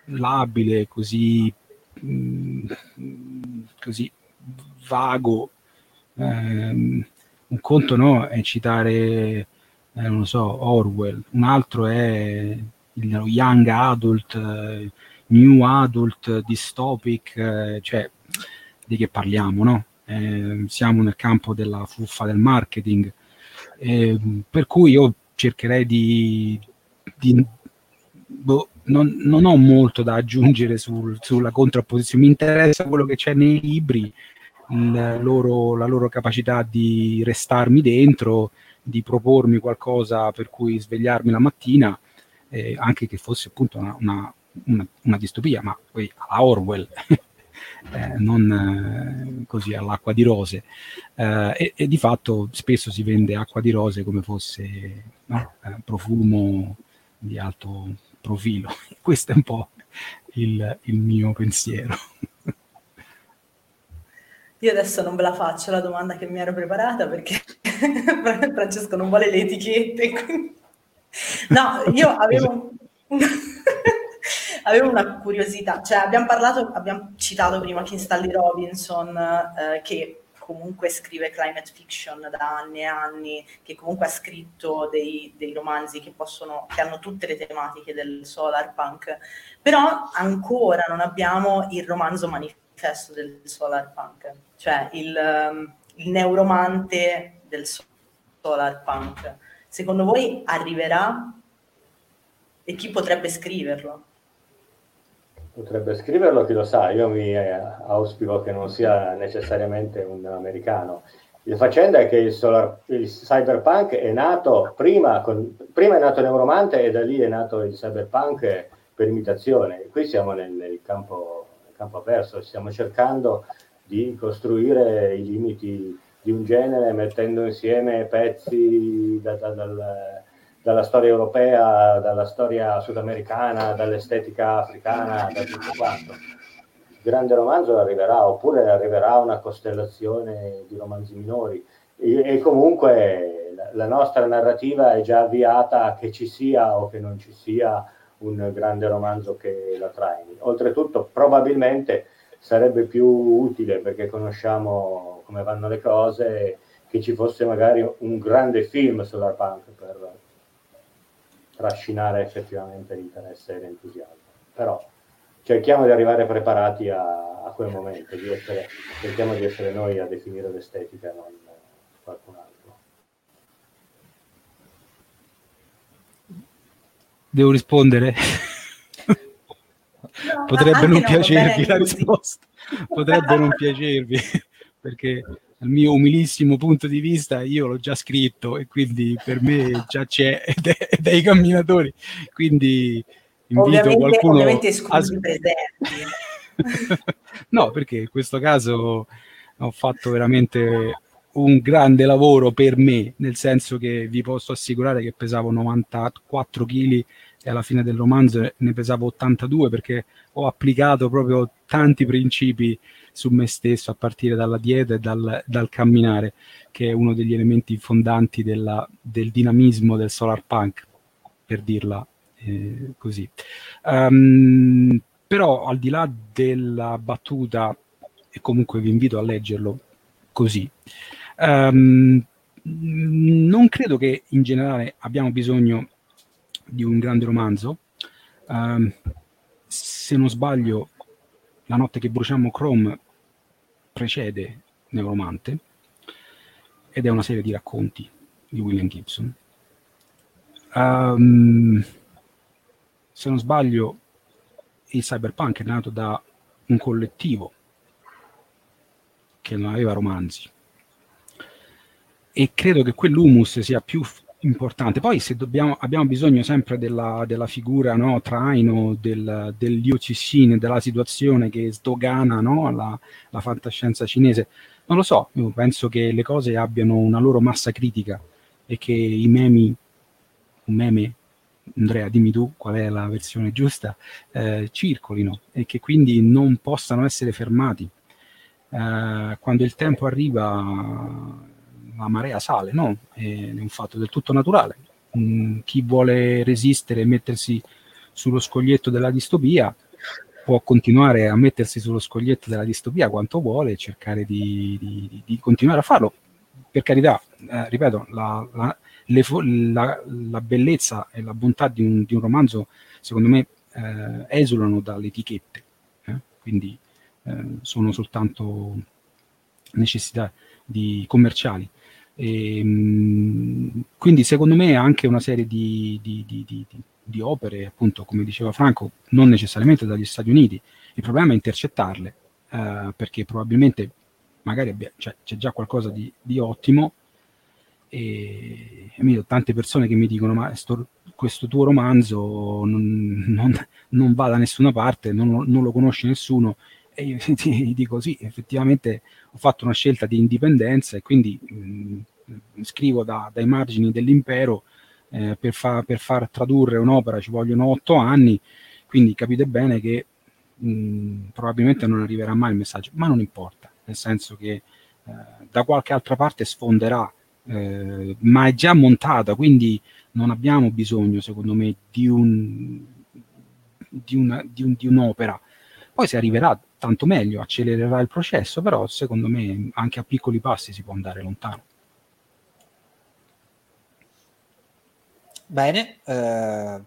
labile, così, mh, mm, così vago, ehm, un conto no, è citare, eh, non so, Orwell, un altro è il young adult, uh, new adult, dystopic, uh, cioè di che parliamo, no? Eh, siamo nel campo della fuffa del marketing, eh, per cui io cercherei di, di boh, non, non, ho molto da aggiungere sul, sulla contrapposizione, mi interessa quello che c'è nei libri, loro, la loro capacità di restarmi dentro, di propormi qualcosa per cui svegliarmi la mattina eh, anche che fosse appunto una, una, una, una distopia, ma poi a Orwell, eh, non eh, così all'acqua di rose. Eh, e, e, di fatto spesso si vende acqua di rose come fosse no? Eh, profumo di alto profilo. Questo è un po' il, il mio pensiero. Io adesso non ve la faccio la domanda che mi ero preparata perché Francesco non vuole le etichette. Quindi... No, io avevo, avevo una curiosità, cioè abbiamo parlato, abbiamo citato prima Stanley Robinson eh, che comunque scrive climate fiction da anni e anni, che comunque ha scritto dei, dei romanzi che, possono, che hanno tutte le tematiche del solar punk, però ancora non abbiamo il romanzo manifesto del solar punk cioè il, um, il neuromante del solar punk. Secondo voi arriverà e chi potrebbe scriverlo? Potrebbe scriverlo chi lo sa, io mi eh, auspico che non sia necessariamente un americano. La faccenda è che il, solar, il cyberpunk è nato prima, con, prima è nato Neuromante e da lì è nato il cyberpunk per imitazione. Qui siamo nel, nel campo, campo avverso, stiamo cercando di costruire i limiti di un genere mettendo insieme pezzi da, da, dal, dalla storia europea, dalla storia sudamericana, dall'estetica africana, da tutto quanto. Il grande romanzo arriverà, oppure arriverà una costellazione di romanzi minori. E, e comunque la, nostra narrativa è già avviata che ci sia o che non ci sia un grande romanzo che la traini. Oltretutto, probabilmente sarebbe più utile perché conosciamo come vanno le cose che ci fosse magari un grande film sulla punk per trascinare effettivamente l'interesse e l'entusiasmo. Però cerchiamo di arrivare preparati a, a quel momento, di essere, cerchiamo di essere noi a definire l'estetica e non qualcun altro. Devo rispondere? No, potrebbe non piacervi la risposta, potrebbe non piacervi, perché dal mio umilissimo punto di vista io l'ho già scritto e quindi per me già c'è ed è, ed è i camminatori, quindi invito ovviamente, qualcuno ovviamente esclusi a... presenti. no, perché in questo caso ho fatto veramente un grande lavoro per me, nel senso che vi posso assicurare che pesavo 94 kg e alla fine del romanzo ne pesavo 82 perché ho applicato proprio tanti principi su me stesso a partire dalla dieta e dal, dal camminare, che è uno degli elementi fondanti della, del dinamismo del solar punk, per dirla eh, così. Um, però al di là della battuta, e comunque vi invito a leggerlo così, um, non credo che in generale abbiamo bisogno di un grande romanzo. Um, se non sbaglio, La notte che bruciamo Chrome precede Neuromante ed è una serie di racconti di William Gibson. Um, se non sbaglio, il cyberpunk è nato da un collettivo che non aveva romanzi e credo che quell'humus sia più importante. Poi se dobbiamo, abbiamo bisogno sempre della, della figura no, traino del, degli OCC, della situazione che sdogana no, la, la, fantascienza cinese, non lo so, io penso che le cose abbiano una loro massa critica e che i memi, un meme, Andrea dimmi tu qual è la versione giusta, eh, circolino e che quindi non possano essere fermati. Eh, quando il tempo arriva la marea sale, no? È un fatto del tutto naturale. Mm, chi vuole resistere e mettersi sullo scoglietto della distopia può continuare a mettersi sullo scoglietto della distopia quanto vuole e cercare di, di, di, continuare a farlo. Per carità, eh, ripeto, la, la, le, la, la, bellezza e la bontà di un, di un romanzo, secondo me, eh, esulano dalle etichette, eh? quindi eh, sono soltanto necessità commerciali. E, ehm, quindi secondo me anche una serie di, di, di, di, opere, appunto come diceva Franco, non necessariamente dagli Stati Uniti, il problema è intercettarle, eh, perché probabilmente magari abbia, cioè, c'è già qualcosa di, ottimo e, e ho tante persone che mi dicono ma sto, questo tuo romanzo non, non, non, va da nessuna parte, non, non lo conosce nessuno. E io ti dico sì, effettivamente ho fatto una scelta di indipendenza e quindi mh, scrivo da, dai margini dell'impero eh, per, fa, per, far tradurre un'opera ci vogliono otto anni, quindi capite bene che mh, probabilmente non arriverà mai il messaggio, ma non importa, nel senso che eh, da qualche altra parte sfonderà, eh, ma è già montata, quindi non abbiamo bisogno, secondo me, di, un, di, una, di, un, di un'opera. Poi se arriverà tanto meglio, accelererà il processo, però secondo me anche a piccoli passi si può andare lontano. Bene, eh,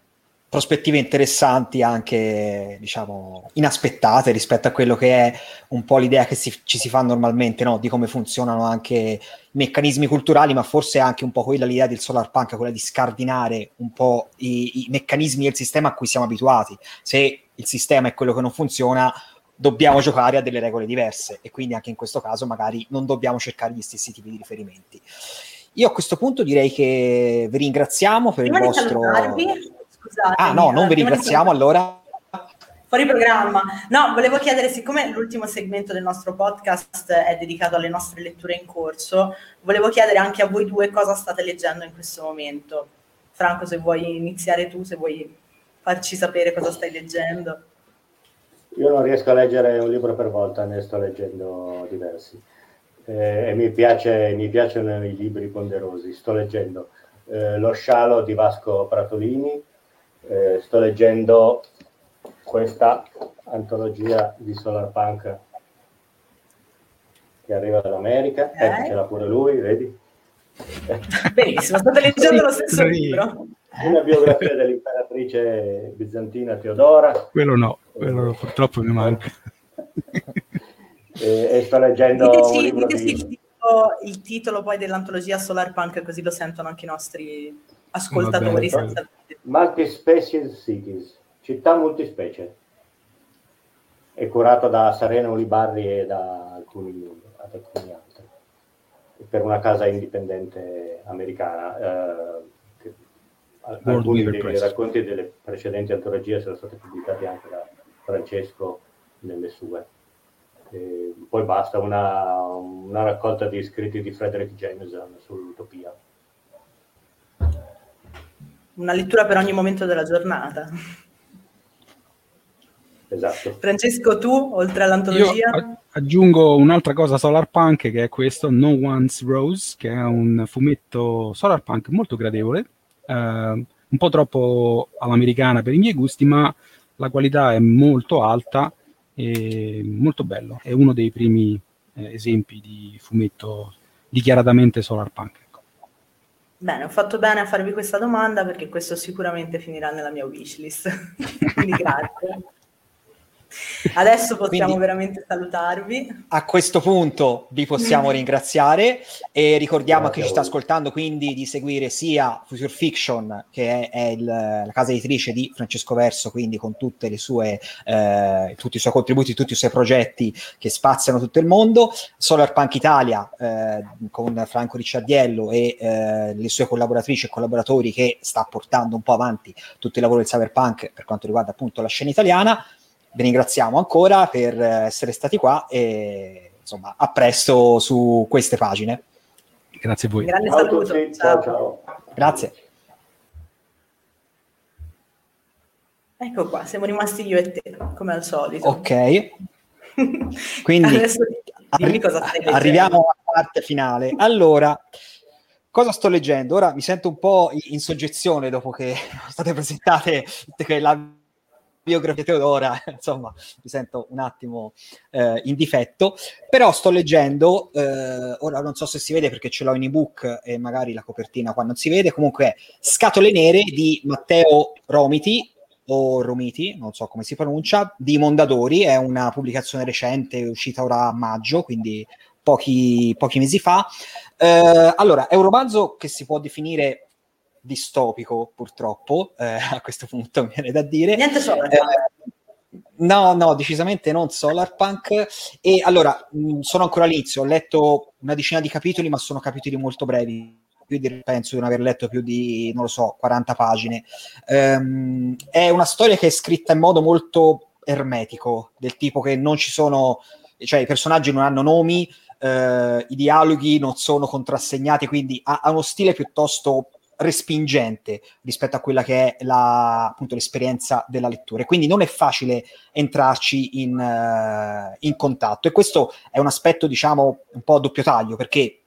prospettive interessanti anche, diciamo, inaspettate rispetto a quello che è un po' l'idea che si, ci si fa normalmente, no? Di come funzionano anche i meccanismi culturali, ma forse anche un po' quella l'idea del solar punk, quella di scardinare un po' i, i meccanismi del sistema a cui siamo abituati. Se il sistema è quello che non funziona, dobbiamo giocare a delle regole diverse e quindi anche in questo caso magari non dobbiamo cercare gli stessi tipi di riferimenti. Io a questo punto direi che vi ringraziamo per prima il vostro... Scusate, ah no, non vi ringraziamo allora. Fuori programma. No, volevo chiedere, siccome l'ultimo segmento del nostro podcast è dedicato alle nostre letture in corso, volevo chiedere anche a voi due cosa state leggendo in questo momento. Franco, se vuoi iniziare tu, se vuoi farci sapere cosa stai leggendo. Io non riesco a leggere un libro per volta, ne sto leggendo diversi eh, e mi, piace, mi, piacciono i libri ponderosi. Sto leggendo eh, Lo scialo di Vasco Pratolini, eh, sto leggendo questa antologia di Solar Punk che arriva dall'America, eh. ecco ce l'ha pure lui, vedi? Benissimo, state leggendo lo stesso libro. Una biografia dell'imperatrice bizantina Teodora. Quello no, quello purtroppo mi manca. e, e sto leggendo diteci, un libro diteci di... il, titolo, il titolo poi dell'antologia Solar Punk così lo sentono anche i nostri ascoltatori. Senza... Multispecies Cities, città multispecie. È curato da Serena Ulibarri e da alcuni, alcuni altri, per una casa indipendente americana. Eh, alcuni dei racconti delle precedenti antologie sono stati pubblicati anche da Francesco nelle sue. E poi basta una, una, raccolta di scritti di Frederick Jameson sull'utopia. Una lettura per ogni momento della giornata. Esatto. Francesco, tu, oltre all'antologia? Io aggiungo un'altra cosa solar punk che è questo, No One's Rose, che è un fumetto solar punk molto gradevole, eh, un po' troppo all'americana per i miei gusti, ma la qualità è molto alta e molto bello. È uno dei primi eh, esempi di fumetto dichiaratamente solar punk. Ecco. Bene, ho fatto bene a farvi questa domanda perché questo sicuramente finirà nella mia wishlist. Quindi grazie. Adesso possiamo Quindi, veramente salutarvi. A questo punto vi possiamo ringraziare e ricordiamo a chi ci sta ascoltando quindi di seguire sia Future Fiction, che è, è il, la casa editrice di Francesco Verso, quindi con tutte le sue, eh, tutti i suoi contributi, tutti i suoi progetti che spaziano tutto il mondo, Solar Punk Italia eh, con Franco Ricciardiello e eh, le sue collaboratrici e collaboratori che sta portando un po' avanti tutto il lavoro del cyberpunk per quanto riguarda appunto la scena italiana vi ringraziamo ancora per essere stati qua e insomma a presto su queste pagine. Grazie a voi. Grande saluto. Ciao, ciao. Grazie. Ecco qua, siamo rimasti io e te, come al solito. Ok. Quindi Adesso dimmi cosa stai leggendo. arriviamo alla parte finale. Allora, cosa sto leggendo? Ora mi sento un po' in soggezione dopo che sono state presentate la biografia Teodora, insomma, mi sento un attimo eh, in difetto, però sto leggendo, eh, ora non so se si vede perché ce l'ho in ebook e magari la copertina qua non si vede, comunque Scatole Nere di Matteo Romiti, o Romiti, non so come si pronuncia, di Mondadori, è una pubblicazione recente, uscita ora a maggio, quindi pochi, pochi mesi fa. Eh, allora, è un romanzo che si può definire distopico, purtroppo, eh, a questo punto mi viene da dire. Niente solar eh, No, no, decisamente non Solarpunk. E allora, mh, sono ancora all'inizio, ho letto una decina di capitoli, ma sono capitoli molto brevi, più di, penso di non aver letto più di, non lo so, 40 pagine. Um, è una storia che è scritta in modo molto ermetico, del tipo che non ci sono, cioè i personaggi non hanno nomi, uh, i dialoghi non sono contrassegnati, quindi ha, ha uno stile piuttosto respingente rispetto a quella che è la, appunto, l'esperienza della lettura. Quindi non è facile entrarci in, uh, in, contatto. E questo è un aspetto, diciamo, un po' a doppio taglio, perché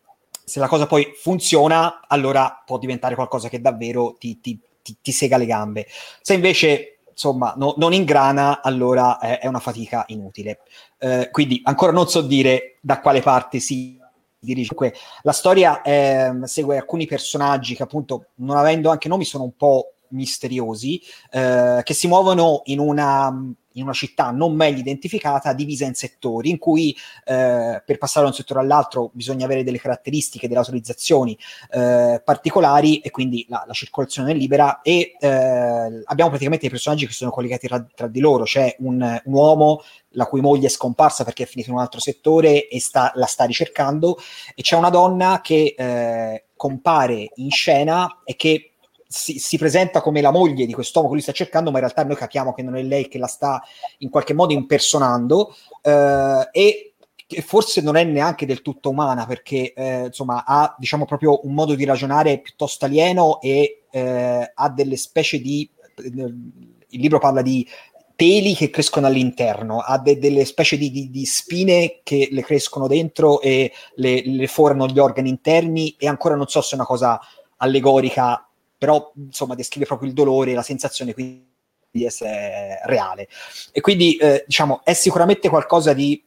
se la cosa poi funziona, allora può diventare qualcosa che davvero ti, ti, ti, ti sega le gambe. Se invece insomma no, non ingrana, allora è, è una fatica inutile. Uh, quindi ancora non so dire da quale parte si dirige. La storia eh, segue alcuni personaggi che appunto, non avendo anche nomi, sono un po' misteriosi, eh, che si muovono in una, in una, città non meglio identificata, divisa in settori, in cui eh, per passare da un settore all'altro bisogna avere delle caratteristiche, delle autorizzazioni eh, particolari e quindi la, la, circolazione è libera e eh, abbiamo praticamente dei personaggi che sono collegati tra, tra di loro, c'è un, un uomo la cui moglie è scomparsa perché è finita in un altro settore e sta, la sta ricercando, e c'è una donna che eh, compare in scena e che si, si, presenta come la moglie di quest'uomo che lui sta cercando, ma in realtà noi capiamo che non è lei che la sta in qualche modo impersonando eh, e che forse non è neanche del tutto umana perché eh, insomma ha diciamo proprio un modo di ragionare piuttosto alieno e eh, ha delle specie di il libro parla di peli che crescono all'interno, ha de- delle specie di, di, di, spine che le crescono dentro e le, le forano gli organi interni e ancora non so se è una cosa allegorica, però insomma descrive proprio il dolore la sensazione quindi di essere reale. E quindi eh, diciamo è sicuramente qualcosa di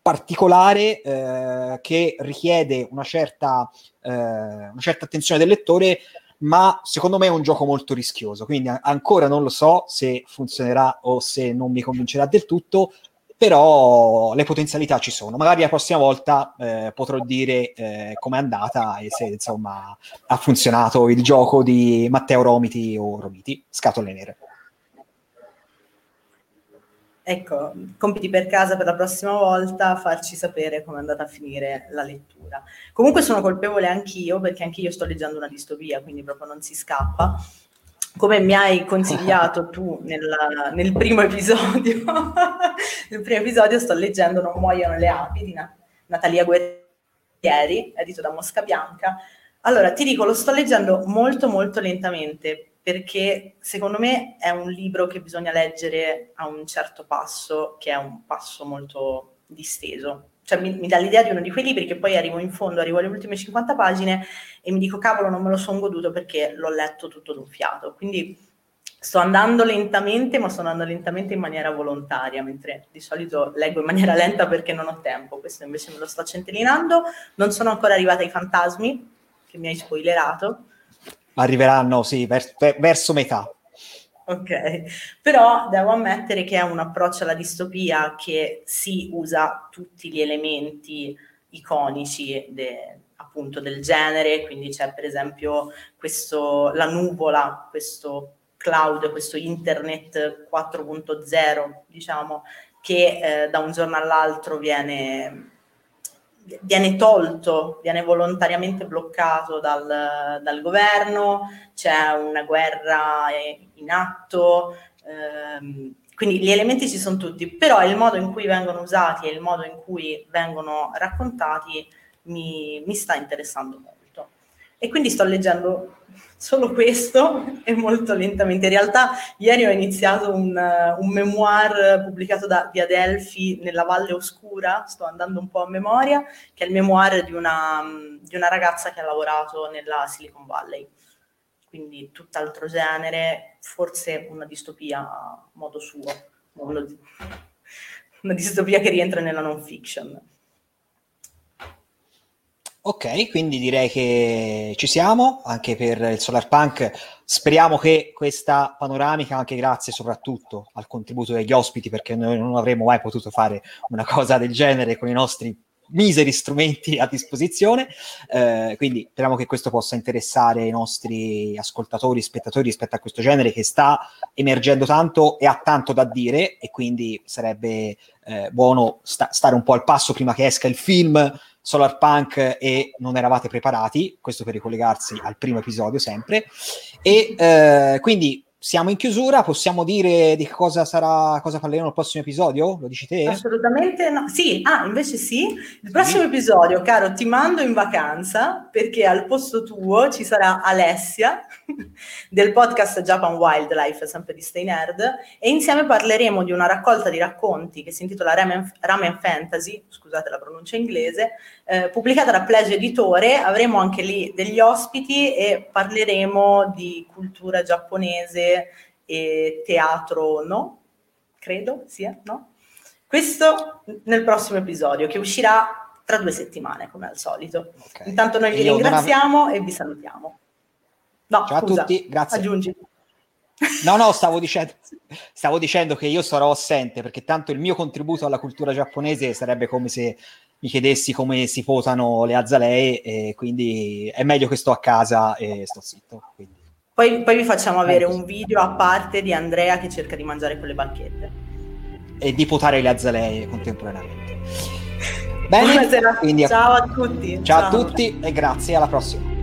particolare eh, che richiede una certa, eh, una certa attenzione del lettore ma secondo me è un gioco molto rischioso, quindi ancora non lo so se funzionerà o se non mi convincerà del tutto, però le potenzialità ci sono. Magari la prossima volta eh, potrò dire eh, com'è andata e se insomma ha funzionato il gioco di Matteo Romiti o Romiti, scatole nere. Ecco, compiti per casa per la prossima volta, farci sapere come è andata a finire la lettura. Comunque sono colpevole anch'io, perché anch'io sto leggendo una distopia, quindi proprio non si scappa. Come mi hai consigliato tu nella, nel primo episodio, nel primo episodio sto leggendo Non muoiono le api di Natalia Guerrieri, edito da Mosca Bianca. Allora, ti dico, lo sto leggendo molto molto lentamente perché secondo me è un libro che bisogna leggere a un certo passo, che è un passo molto disteso. Cioè mi, mi dà l'idea di uno di quei libri che poi arrivo in fondo, arrivo alle ultime 50 pagine e mi dico cavolo non me lo sono goduto perché l'ho letto tutto d'un fiato. Quindi sto andando lentamente, ma sto andando lentamente in maniera volontaria, mentre di solito leggo in maniera lenta perché non ho tempo. Questo invece me lo sto centellinando. Non sono ancora arrivata ai fantasmi, che mi hai spoilerato arriveranno sì, vers- verso metà. Ok, però devo ammettere che è un approccio alla distopia che si usa tutti gli elementi iconici de, appunto del genere, quindi c'è per esempio questo, la nuvola, questo cloud, questo internet 4.0, diciamo, che eh, da un giorno all'altro viene viene tolto, viene volontariamente bloccato dal, dal governo, c'è una guerra in atto, ehm, quindi gli elementi ci sono tutti, però il modo in cui vengono usati e il modo in cui vengono raccontati mi, mi sta interessando molto. E quindi sto leggendo solo questo e molto lentamente. In realtà ieri ho iniziato un, un memoir pubblicato da, di Adelphi nella Valle Oscura, sto andando un po' a memoria, che è il memoir di una, di una ragazza che ha lavorato nella Silicon Valley. Quindi tutt'altro genere, forse una distopia a modo suo, una distopia che rientra nella non fiction. Ok, quindi direi che ci siamo anche per il Solar Punk. Speriamo che questa panoramica, anche grazie soprattutto al contributo degli ospiti, perché noi non avremmo mai potuto fare una cosa del genere con i nostri miseri strumenti a disposizione, eh, quindi speriamo che questo possa interessare i nostri ascoltatori, spettatori rispetto a questo genere che sta emergendo tanto e ha tanto da dire e quindi sarebbe eh, buono sta- stare un po' al passo prima che esca il film Solar Punk e non eravate preparati, questo per ricollegarsi al primo episodio sempre, e eh, quindi siamo in chiusura, possiamo dire di cosa sarà, cosa parleremo nel prossimo episodio? Lo dici te? Assolutamente no. Sì, ah, invece sì. Il prossimo sì. episodio, caro, ti mando in vacanza perché al posto tuo ci sarà Alessia del podcast Japan Wildlife, sempre di Stay Nerd, e insieme parleremo di una raccolta di racconti che si intitola Ramen, Ramen Fantasy, scusate la pronuncia inglese, eh, pubblicata da Pledge Editore. Avremo anche lì degli ospiti e parleremo di cultura giapponese e teatro no, credo sia, no? Questo nel prossimo episodio che uscirà tra due settimane come al solito. Okay. Intanto noi vi Io ringraziamo una... e vi salutiamo. No, Ciao scusa, a tutti, grazie. Aggiungi. No, no, stavo dicendo, stavo dicendo che io sarò assente perché tanto il mio contributo alla cultura giapponese sarebbe come se mi chiedessi come si posano le azalee e quindi è meglio che sto a casa e sto zitto. Poi, poi vi facciamo avere un video a parte di Andrea che cerca di mangiare con le bacchette. E di potare le azalee contemporaneamente. Bene, quindi, ciao a tutti. Ciao, ciao a tutti e grazie, alla prossima.